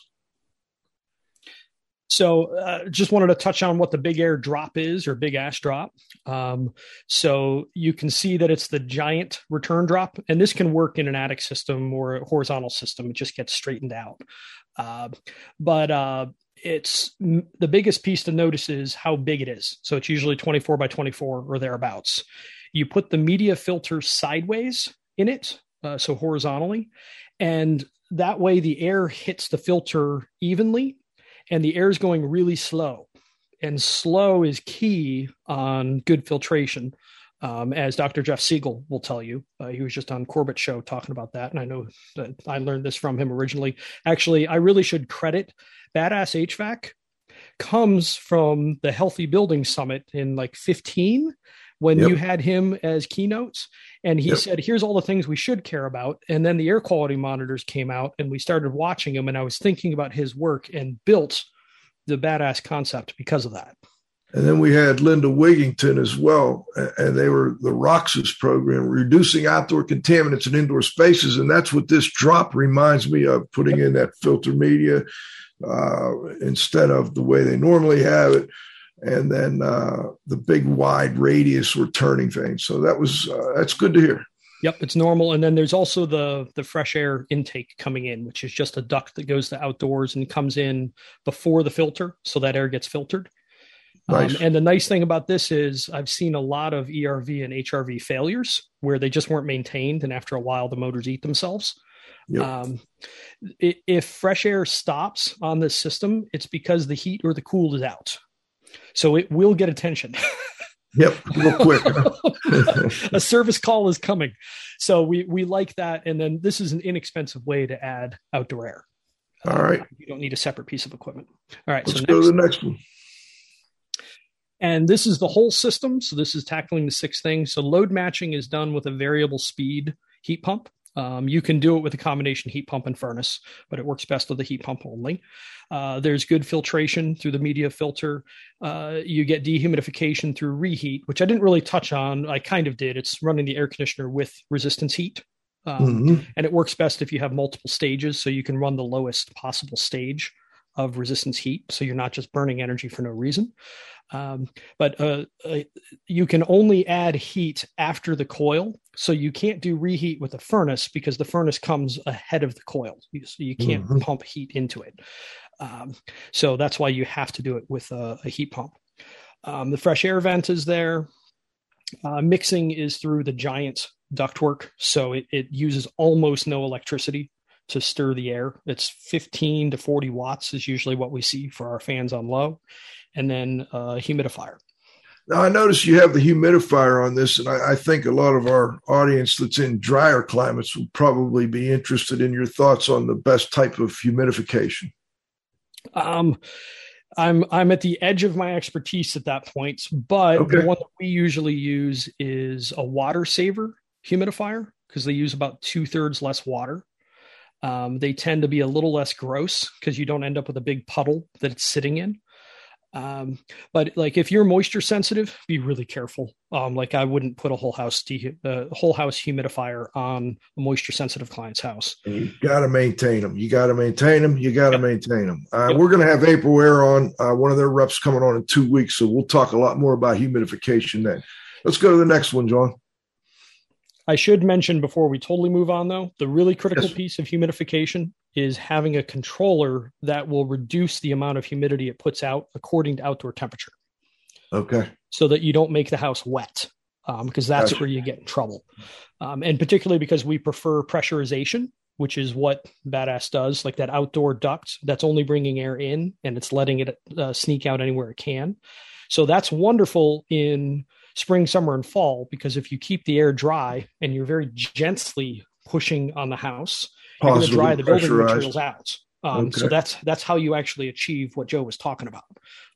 So, uh, just wanted to touch on what the big air drop is or big ash drop. Um, so, you can see that it's the giant return drop, and this can work in an attic system or a horizontal system. It just gets straightened out. Uh, but uh, it's the biggest piece to notice is how big it is. So it's usually 24 by 24 or thereabouts. You put the media filter sideways in it, uh, so horizontally, and that way the air hits the filter evenly and the air is going really slow. And slow is key on good filtration. Um, as Dr. Jeff Siegel will tell you. Uh, he was just on Corbett show talking about that, and I know that I learned this from him originally. Actually, I really should credit Badass HVAC comes from the Healthy Building Summit in like 15 when yep. you had him as keynotes and he yep. said here's all the things we should care about and then the air quality monitors came out and we started watching him and i was thinking about his work and built the badass concept because of that and then we had Linda Wigington as well, and they were the ROCIS program, reducing outdoor contaminants in indoor spaces. And that's what this drop reminds me of putting in that filter media uh, instead of the way they normally have it. And then uh, the big wide radius returning thing. So that was uh, that's good to hear. Yep, it's normal. And then there's also the the fresh air intake coming in, which is just a duct that goes to outdoors and comes in before the filter, so that air gets filtered. Um, nice. Um, and the nice thing about this is I've seen a lot of ERV and HRV failures where they just weren't maintained, and after a while the motors eat themselves. Yep. Um, if fresh air stops on this system, it's because the heat or the cool is out. So it will get attention. <laughs> yep, real quick. <laughs> a service call is coming. So we we like that. And then this is an inexpensive way to add outdoor air. All right. you don't need a separate piece of equipment. All right. Let's so go next, to the next one. And this is the whole system. So this is tackling the six things. So load matching is done with a variable speed heat pump. Um, you can do it with a combination heat pump and furnace, but it works best with the heat pump only. Uh, there's good filtration through the media filter. Uh, you get dehumidification through reheat, which I didn't really touch on. I kind of did. It's running the air conditioner with resistance heat. Um, mm-hmm. And it works best if you have multiple stages, so you can run the lowest possible stage of resistance heat. So you're not just burning energy for no reason. Um, but uh, uh, you can only add heat after the coil. So you can't do reheat with a furnace because the furnace comes ahead of the coil. So you can't mm-hmm. pump heat into it. Um, so that's why you have to do it with a, a heat pump. Um, the fresh air vent is there. Uh, mixing is through the giant ductwork, so it, it uses almost no electricity to stir the air. It's 15 to 40 watts is usually what we see for our fans on low, and then uh, humidifier. Now I notice you have the humidifier on this, and I, I, think a lot of our audience that's in drier climates will probably be interested in your thoughts on the best type of humidification. Um, I'm I'm at the edge of my expertise at that point, but okay. the one that we usually use is a water saver humidifier because they use about two thirds less water. Um, they tend to be a little less gross because you don't end up with a big puddle that it's sitting in. Um, but like if you're moisture sensitive, be really careful. Um, like I wouldn't put a whole house de- uh, whole house humidifier on a moisture sensitive client's house. You got to maintain them. You got to maintain them. You got to yep. maintain them. Uh, yep. We're going to have Aprilaire on uh, one of their reps coming on in two weeks, so we'll talk a lot more about humidification then. Let's go to the next one, John. I should mention before we totally move on, though, the really critical yes. piece of humidification is having a controller that will reduce the amount of humidity it puts out according to outdoor temperature. Okay. So that you don't make the house wet, because um, that's gotcha. where you get in trouble. Um, and particularly because we prefer pressurization, which is what Badass does, like that outdoor duct that's only bringing air in and it's letting it uh, sneak out anywhere it can. So that's wonderful in spring, summer, and fall because if you keep the air dry and you're very gently pushing on the house, you're going to dry the building materials out. Um, okay. So that's that's how you actually achieve what Joe was talking about,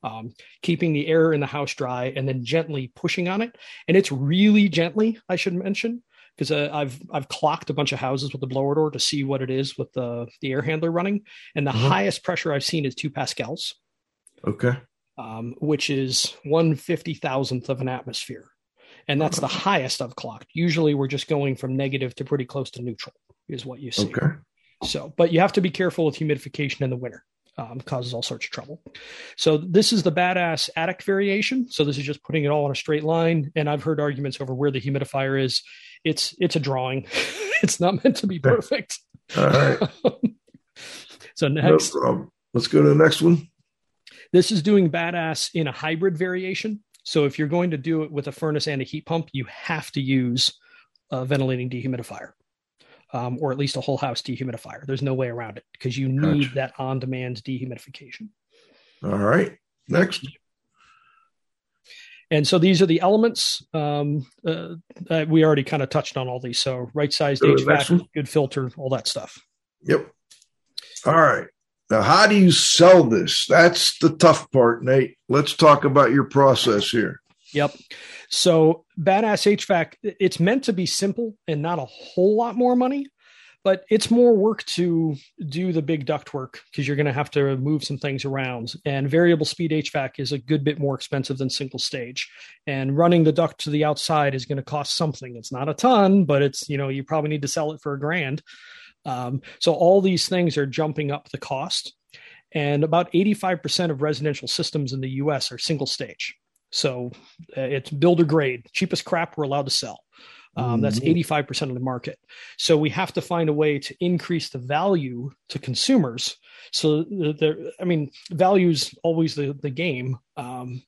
um, keeping the air in the house dry and then gently pushing on it. And it's really gently, I should mention, because uh, I've I've clocked a bunch of houses with the blower door to see what it is with the the air handler running, and the mm-hmm. highest pressure I've seen is two pascals. Okay um, which is one fifty thousandth of an atmosphere. And that's the highest I've clocked. Usually we're just going from negative to pretty close to neutral, is what you see. Okay. So, but you have to be careful with humidification in the winter. Um, causes all sorts of trouble. So this is the badass attic variation. So this is just putting it all on a straight line. And I've heard arguments over where the humidifier is. It's it's a drawing. <laughs> it's not meant to be perfect. All right. <laughs> so next, no let's go to the next one. This is doing badass in a hybrid variation. So if you're going to do it with a furnace and a heat pump, you have to use a ventilating dehumidifier. Um, or at least a whole house dehumidifier. There's no way around it because you need gotcha. that on demand dehumidification. All right. Next. And so these are the elements. Um, uh, uh, we already kind of touched on all these. So right sized HVAC, good filter, all that stuff. Yep. All right. Now, how do you sell this? That's the tough part, Nate. Let's talk about your process here. Yep. So, Badass HVAC, it's meant to be simple and not a whole lot more money, but it's more work to do the big duct work because you're going to have to move some things around. And variable speed HVAC is a good bit more expensive than single stage. And running the duct to the outside is going to cost something. It's not a ton, but it's, you know, you probably need to sell it for a grand. Um, so all these things are jumping up the cost. And about 85% of residential systems in the US are single stage. So uh, it's builder grade, cheapest crap we're allowed to sell. Um, that's 85% mm-hmm. of the market. So we have to find a way to increase the value to consumers. So I mean, value is always the, the game. Um,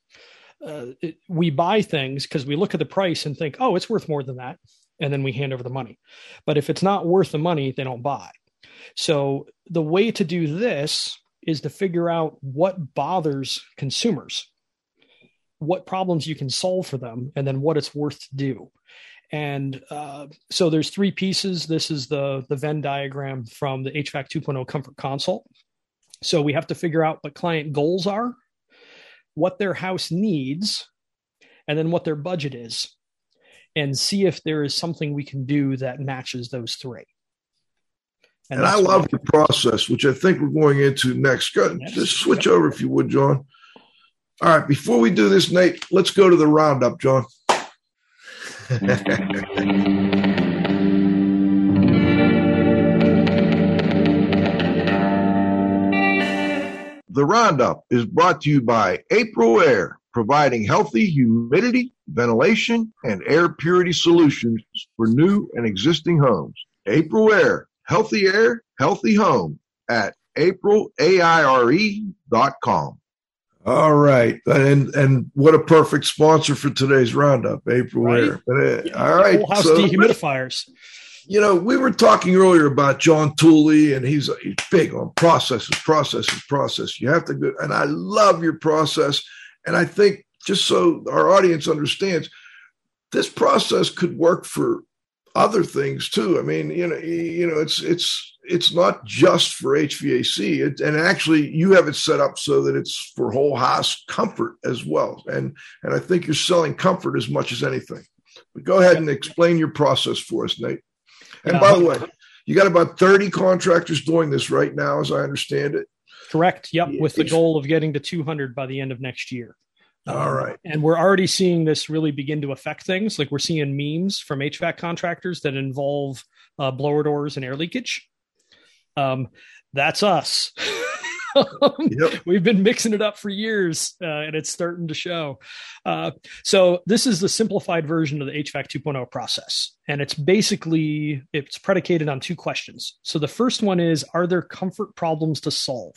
uh, it, we buy things because we look at the price and think, oh, it's worth more than that and then we hand over the money. But if it's not worth the money, they don't buy. So the way to do this is to figure out what bothers consumers, what problems you can solve for them, and then what it's worth to do. And uh, so there's three pieces. This is the the Venn diagram from the HVAC 2.0 Comfort Consult. So we have to figure out what client goals are, what their house needs, and then what their budget is and see if there is something we can do that matches those three. And, and I love the process, which I think we're going into next. Go, yes. Just switch over if you would, John. All right, before we do this, Nate, let's go to the roundup, John. <laughs> the roundup is brought to you by Aprilaire providing healthy humidity, ventilation, and air purity solutions for new and existing homes. Aprilaire, healthy air, healthy home at April, A-I-R-E dot com. All right. And and what a perfect sponsor for today's roundup, April right? Air. But, uh, all right. Whole house so, dehumidifiers. You know, we were talking earlier about John Tooley, and he's, he's big on processes, processes, process. You have to go, and I love your process. And I think just so our audience understands, this process could work for other things too. I mean, you know, you know, it's it's it's not just for HVAC, it, and actually, you have it set up so that it's for whole house comfort as well. And and I think you're selling comfort as much as anything. But go ahead and explain your process for us, Nate. And by the way, you got about 30 contractors doing this right now, as I understand it. Correct. Yep. With the goal of getting to 200 by the end of next year. All right. um. And we're already seeing this really begin to affect things. Like we're seeing memes from HVAC contractors that involve uh, blower doors and air leakage. Um, that's us. <laughs> yep. We've been mixing it up for years, uh, and it's starting to show. Uh, so this is the simplified version of the HVAC 2.0 process, and it's basically it's predicated on two questions. So the first one is: Are there comfort problems to solve?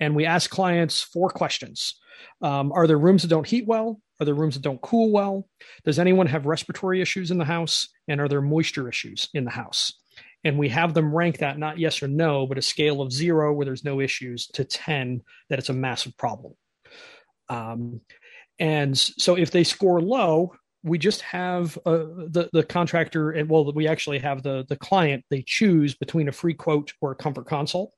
And we ask clients four questions. Um, are there rooms that don't heat well? Are there rooms that don't cool well? Does anyone have respiratory issues in the house? And are there moisture issues in the house? And we have them rank that not yes or no, but a scale of zero where there's no issues to 10 that it's a massive problem. Um, and so if they score low, we just have uh, the the contractor and well we actually have the the client they choose between a free quote or a comfort consult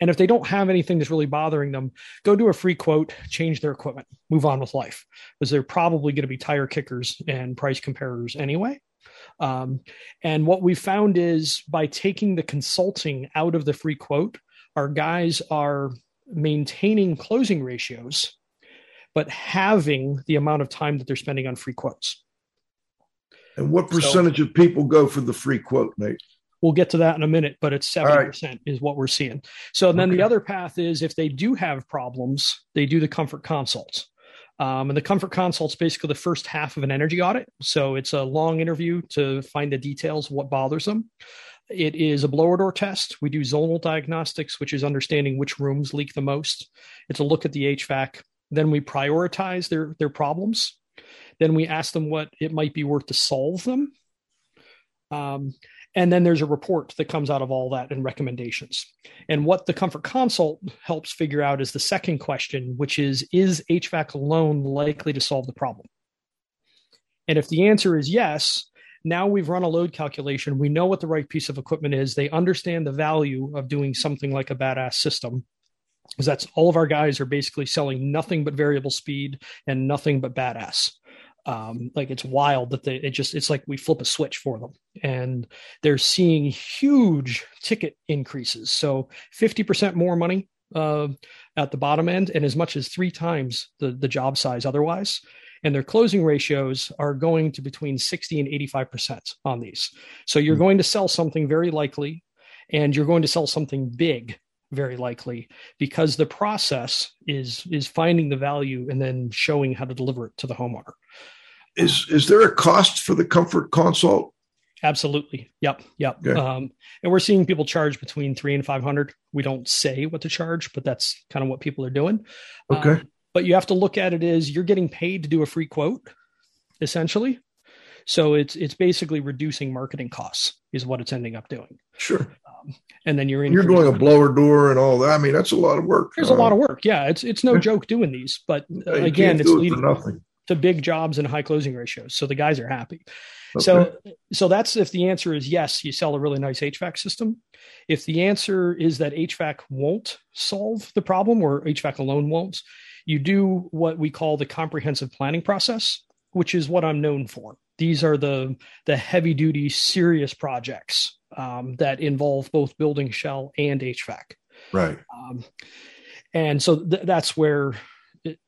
and if they don't have anything that's really bothering them, go do a free quote, change their equipment, move on with life, because they're probably going to be tire kickers and price comparers anyway. Um, and what we found is by taking the consulting out of the free quote, our guys are maintaining closing ratios, but having the amount of time that they're spending on free quotes. And what percentage so, of people go for the free quote, Nate? We'll get to that in a minute, but it's 70% right. is what we're seeing. So then okay. the other path is if they do have problems, they do the comfort consults. Um, and the comfort consult is basically the first half of an energy audit. So it's a long interview to find the details of what bothers them. It is a blower door test. We do zonal diagnostics, which is understanding which rooms leak the most. It's a look at the HVAC. Then we prioritize their, their problems. Then we ask them what it might be worth to solve them. Um, and then there's a report that comes out of all that and recommendations. And what the Comfort Consult helps figure out is the second question, which is Is HVAC alone likely to solve the problem? And if the answer is yes, now we've run a load calculation. We know what the right piece of equipment is. They understand the value of doing something like a badass system. Because that's all of our guys are basically selling nothing but variable speed and nothing but badass um, like it's wild that they it just it's like we flip a switch for them. And they're seeing huge ticket increases. So 50% more money uh, at the bottom end and as much as three times the the job size otherwise. And their closing ratios are going to between 60 and 85% on these. So you're mm-hmm. going to sell something very likely and you're going to sell something big very likely because the process is is finding the value and then showing how to deliver it to the homeowner is is there a cost for the comfort consult? Absolutely. Yep. Yep. Okay. Um, and we're seeing people charge between three and 500. We don't say what to charge, but that's kind of what people are doing. Okay. Um, but you have to look at it as you're getting paid to do a free quote, essentially. So it's it's basically reducing marketing costs is what it's ending up doing. Sure. Um, and then you're in. You're doing a blower door and all that. I mean, that's a lot of work. There's uh, a lot of work. Yeah, it's it's no joke doing these, but uh, again, it's leading nothing to big jobs and high closing ratios. So the guys are happy. Okay. So so that's if the answer is yes, you sell a really nice HVAC system. If the answer is that HVAC won't solve the problem or HVAC alone won't, you do what we call the comprehensive planning process, which is what I'm known for. These are the the heavy duty serious projects um, that involve both building shell and HVAC. Right. Um, and so th- that's where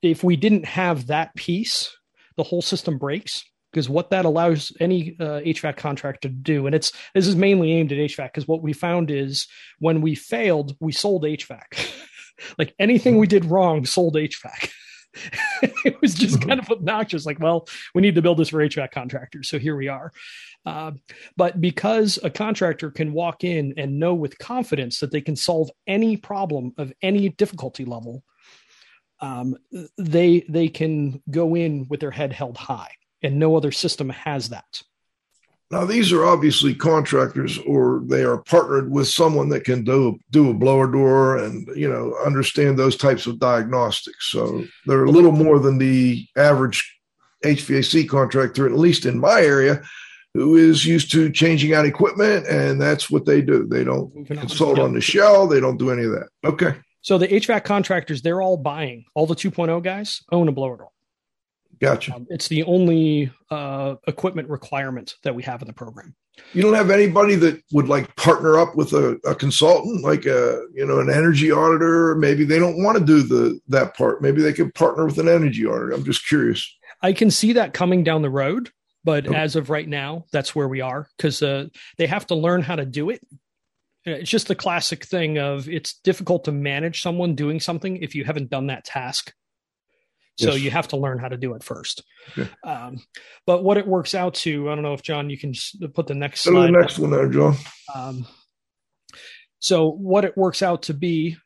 if we didn't have that piece, the whole system breaks because what that allows any uh, HVAC contractor to do, and it's this is mainly aimed at HVAC, because what we found is when we failed, we sold HVAC. <laughs> like anything we did wrong, sold HVAC. <laughs> it was just mm-hmm. kind of obnoxious. Like, well, we need to build this for HVAC contractors, so here we are. Uh, but because a contractor can walk in and know with confidence that they can solve any problem of any difficulty level, um, they they can go in with their head held high, and no other system has that. Now, these are obviously contractors, or they are partnered with someone that can do do a blower door and you know understand those types of diagnostics. So they're a little more than the average HVAC contractor, at least in my area, who is used to changing out equipment, and that's what they do. They don't consult on the shell. They don't do any of that. Okay. So the HVAC contractors, they're all buying. All the 2.0 guys own a blower door. Gotcha. Um, it's the only uh, equipment requirement that we have in the program. You don't have anybody that would like partner up with a, a consultant, like a you know an energy auditor. Maybe they don't want to do the that part. Maybe they could partner with an energy auditor. I'm just curious. I can see that coming down the road, but okay. as of right now, that's where we are because uh, they have to learn how to do it. It's just the classic thing of it's difficult to manage someone doing something if you haven't done that task so yes. you have to learn how to do it first. Okay. Um, but what it works out to, I don't know if John, you can put the next Go slide. the next up. one there, John. Um, so what it works out to be,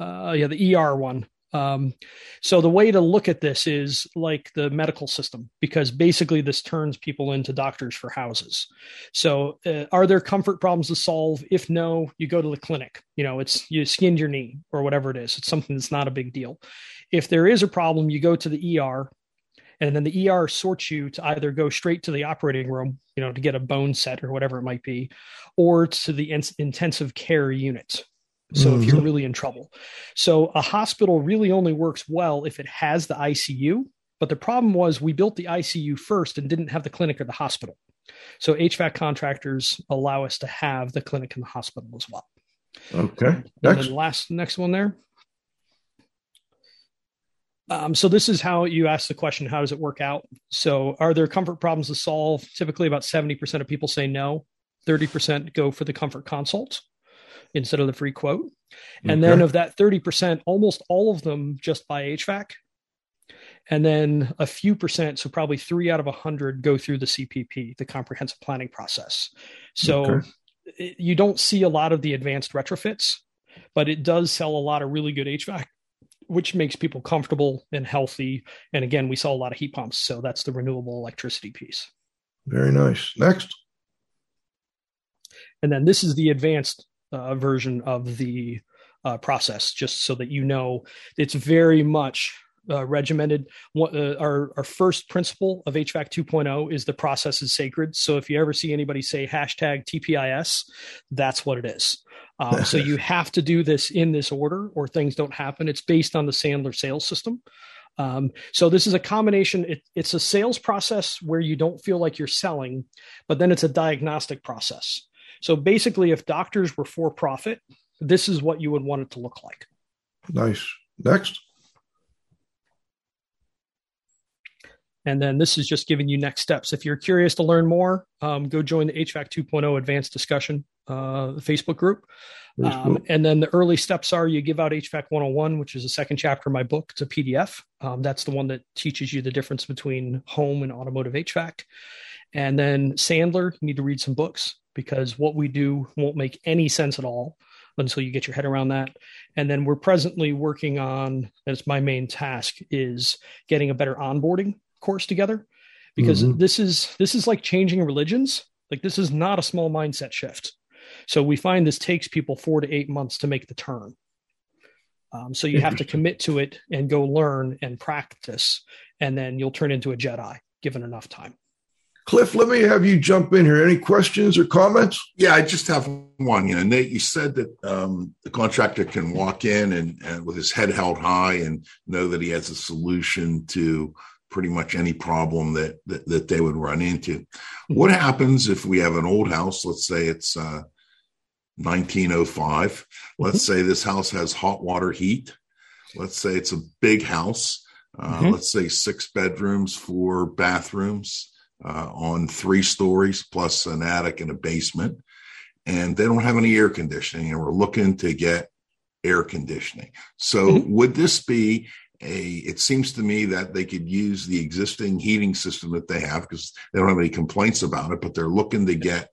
uh, yeah, the ER one. Um, so the way to look at this is like the medical system, because basically this turns people into doctors for houses. So uh, are there comfort problems to solve? If no, you go to the clinic. You know, it's you skinned your knee or whatever it is. It's something that's not a big deal. If there is a problem, you go to the ER and then the ER sorts you to either go straight to the operating room, you know, to get a bone set or whatever it might be, or to the in- intensive care unit. So mm-hmm. if you're mm-hmm. really in trouble. So a hospital really only works well if it has the ICU. But the problem was we built the ICU first and didn't have the clinic or the hospital. So HVAC contractors allow us to have the clinic and the hospital as well. Okay. And next. then last next one there. Um, so this is how you ask the question: How does it work out? So, are there comfort problems to solve? Typically, about seventy percent of people say no. Thirty percent go for the comfort consult instead of the free quote. And okay. then of that 30%, almost all of them just buy HVAC. And then a few percent, so probably three out of a hundred go through the CPP, the comprehensive planning process. So okay. it, you don't see a lot of the advanced retrofits, but it does sell a lot of really good HVAC, which makes people comfortable and healthy. And again, we saw a lot of heat pumps. So that's the renewable electricity piece. Very nice. Next. And then this is the advanced uh, version of the uh, process, just so that you know it's very much uh, regimented. What, uh, our our first principle of HVAC 2.0 is the process is sacred. So if you ever see anybody say hashtag TPIS, that's what it is. Um, so <laughs> you have to do this in this order, or things don't happen. It's based on the Sandler sales system. Um, so this is a combination. It, it's a sales process where you don't feel like you're selling, but then it's a diagnostic process. So basically, if doctors were for profit, this is what you would want it to look like. Nice. Next. And then this is just giving you next steps. If you're curious to learn more, um, go join the HVAC 2.0 advanced discussion uh, Facebook group. Um, and then the early steps are you give out HVAC 101, which is the second chapter of my book. It's a PDF. Um, that's the one that teaches you the difference between home and automotive HVAC. And then Sandler, you need to read some books because what we do won't make any sense at all until you get your head around that. And then we're presently working on, as my main task, is getting a better onboarding course together because mm-hmm. this is this is like changing religions. Like this is not a small mindset shift. So we find this takes people four to eight months to make the turn. Um, so you have to commit to it and go learn and practice, and then you'll turn into a Jedi given enough time. Cliff, let me have you jump in here. Any questions or comments? Yeah, I just have one. You know, Nate, you said that um, the contractor can walk in and, and, with his head held high and know that he has a solution to pretty much any problem that that, that they would run into. What happens if we have an old house? Let's say it's uh, 1905. Let's mm-hmm. say this house has hot water heat. Let's say it's a big house. Uh, mm-hmm. Let's say six bedrooms, four bathrooms uh, on three stories plus an attic and a basement. And they don't have any air conditioning, and we're looking to get air conditioning. So, mm-hmm. would this be a it seems to me that they could use the existing heating system that they have because they don't have any complaints about it, but they're looking to get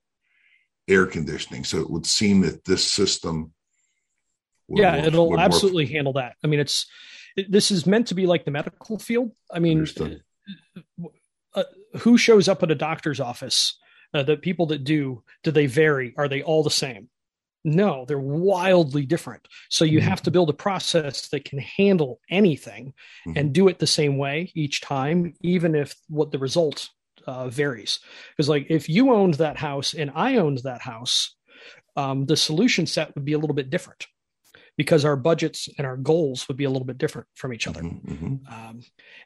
air conditioning. So it would seem that this system yeah, work, it'll absolutely work. handle that. I mean, it's this is meant to be like the medical field. I mean, uh, who shows up at a doctor's office? Uh, the people that do, do they vary? Are they all the same? No, they're wildly different. So you mm-hmm. have to build a process that can handle anything mm-hmm. and do it the same way each time, even if what the result uh, varies. Because, like, if you owned that house and I owned that house, um, the solution set would be a little bit different because our budgets and our goals would be a little bit different from each other. Mm-hmm, mm-hmm. Um,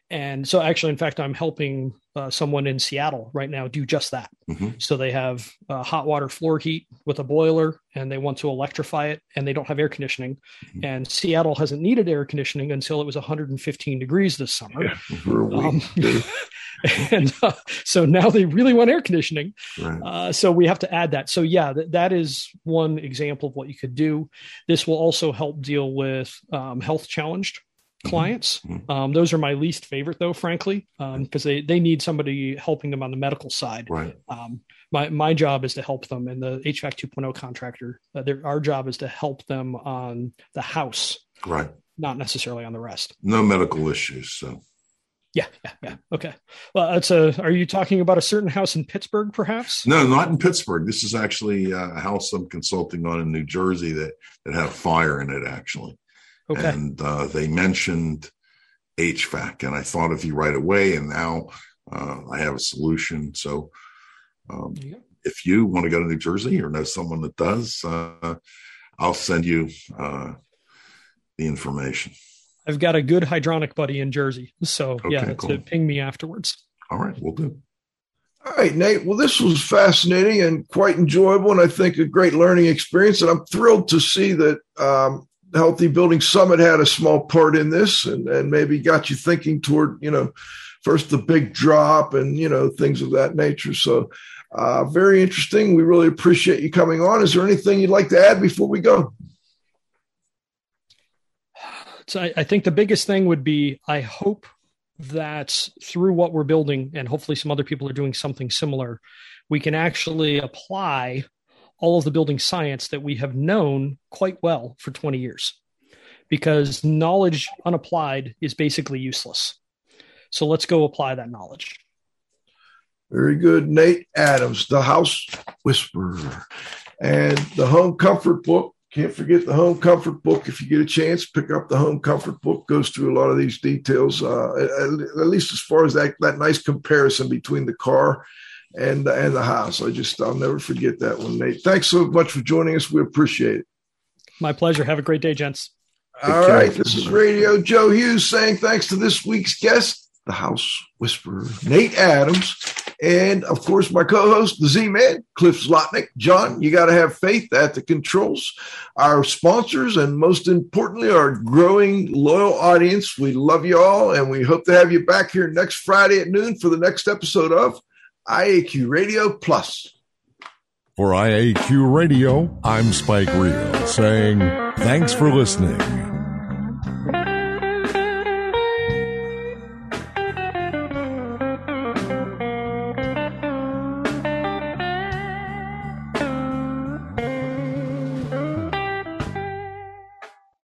and so, actually, in fact, I'm helping uh, someone in Seattle right now do just that. Mm-hmm. So they have uh, hot water floor heat with a boiler, and they want to electrify it, and they don't have air conditioning. Mm-hmm. And Seattle hasn't needed air conditioning until it was 115 degrees this summer. Yeah, um, <laughs> <laughs> and uh, so now they really want air conditioning. Right. Uh, so we have to add that. So yeah, th- that is one example of what you could do. This will also help deal with um, health challenged mm-hmm. clients. Mm-hmm. Um, those are my least favorite, though, frankly, because um, they they need somebody helping them on the medical side. Right. Um, my my job is to help them, and the HVAC 2.0 contractor, uh, our job is to help them on the house. Right. Not necessarily on the rest. No medical issues. So yeah, yeah, yeah. Okay. Well, it's a. Are you talking about a certain house in Pittsburgh, perhaps? No, not in Pittsburgh. This is actually uh, a house I'm consulting on in New Jersey that that had a fire in it, actually. Okay. And uh, they mentioned HVAC, and I thought of you right away. And now uh, I have a solution. So, um, yeah. if you want to go to New Jersey or know someone that does, uh, I'll send you uh, the information. I've got a good hydronic buddy in Jersey. So okay, yeah, cool. ping me afterwards. All right, we'll do. All right, Nate. Well, this was fascinating and quite enjoyable, and I think a great learning experience. And I'm thrilled to see that um, Healthy Building Summit had a small part in this, and, and maybe got you thinking toward, you know, first the big drop and you know things of that nature. So, uh, very interesting. We really appreciate you coming on. Is there anything you'd like to add before we go? So I, I think the biggest thing would be I hope that through what we're building, and hopefully some other people are doing something similar, we can actually apply all of the building science that we have known quite well for 20 years. Because knowledge unapplied is basically useless. So let's go apply that knowledge. Very good. Nate Adams, The House Whisperer, and the Home Comfort Book can't forget the home comfort book. If you get a chance, pick up the home comfort book. Goes through a lot of these details, uh, at, at, least as far as that that nice comparison between the car and and the house. I just I'll never forget that one, Nate. Thanks so much for joining us. We appreciate it. My pleasure. Have a great day, gents. All right, this is Radio Joe Hughes saying thanks to this week's guest, the House Whisperer, Nate Adams. And of course, my co host, the Z Man, Cliff Zlotnik. John, you got to have faith at the controls. Our sponsors, and most importantly, our growing loyal audience. We love you all, and we hope to have you back here next Friday at noon for the next episode of IAQ Radio Plus. For IAQ Radio, I'm Spike Reel saying thanks for listening.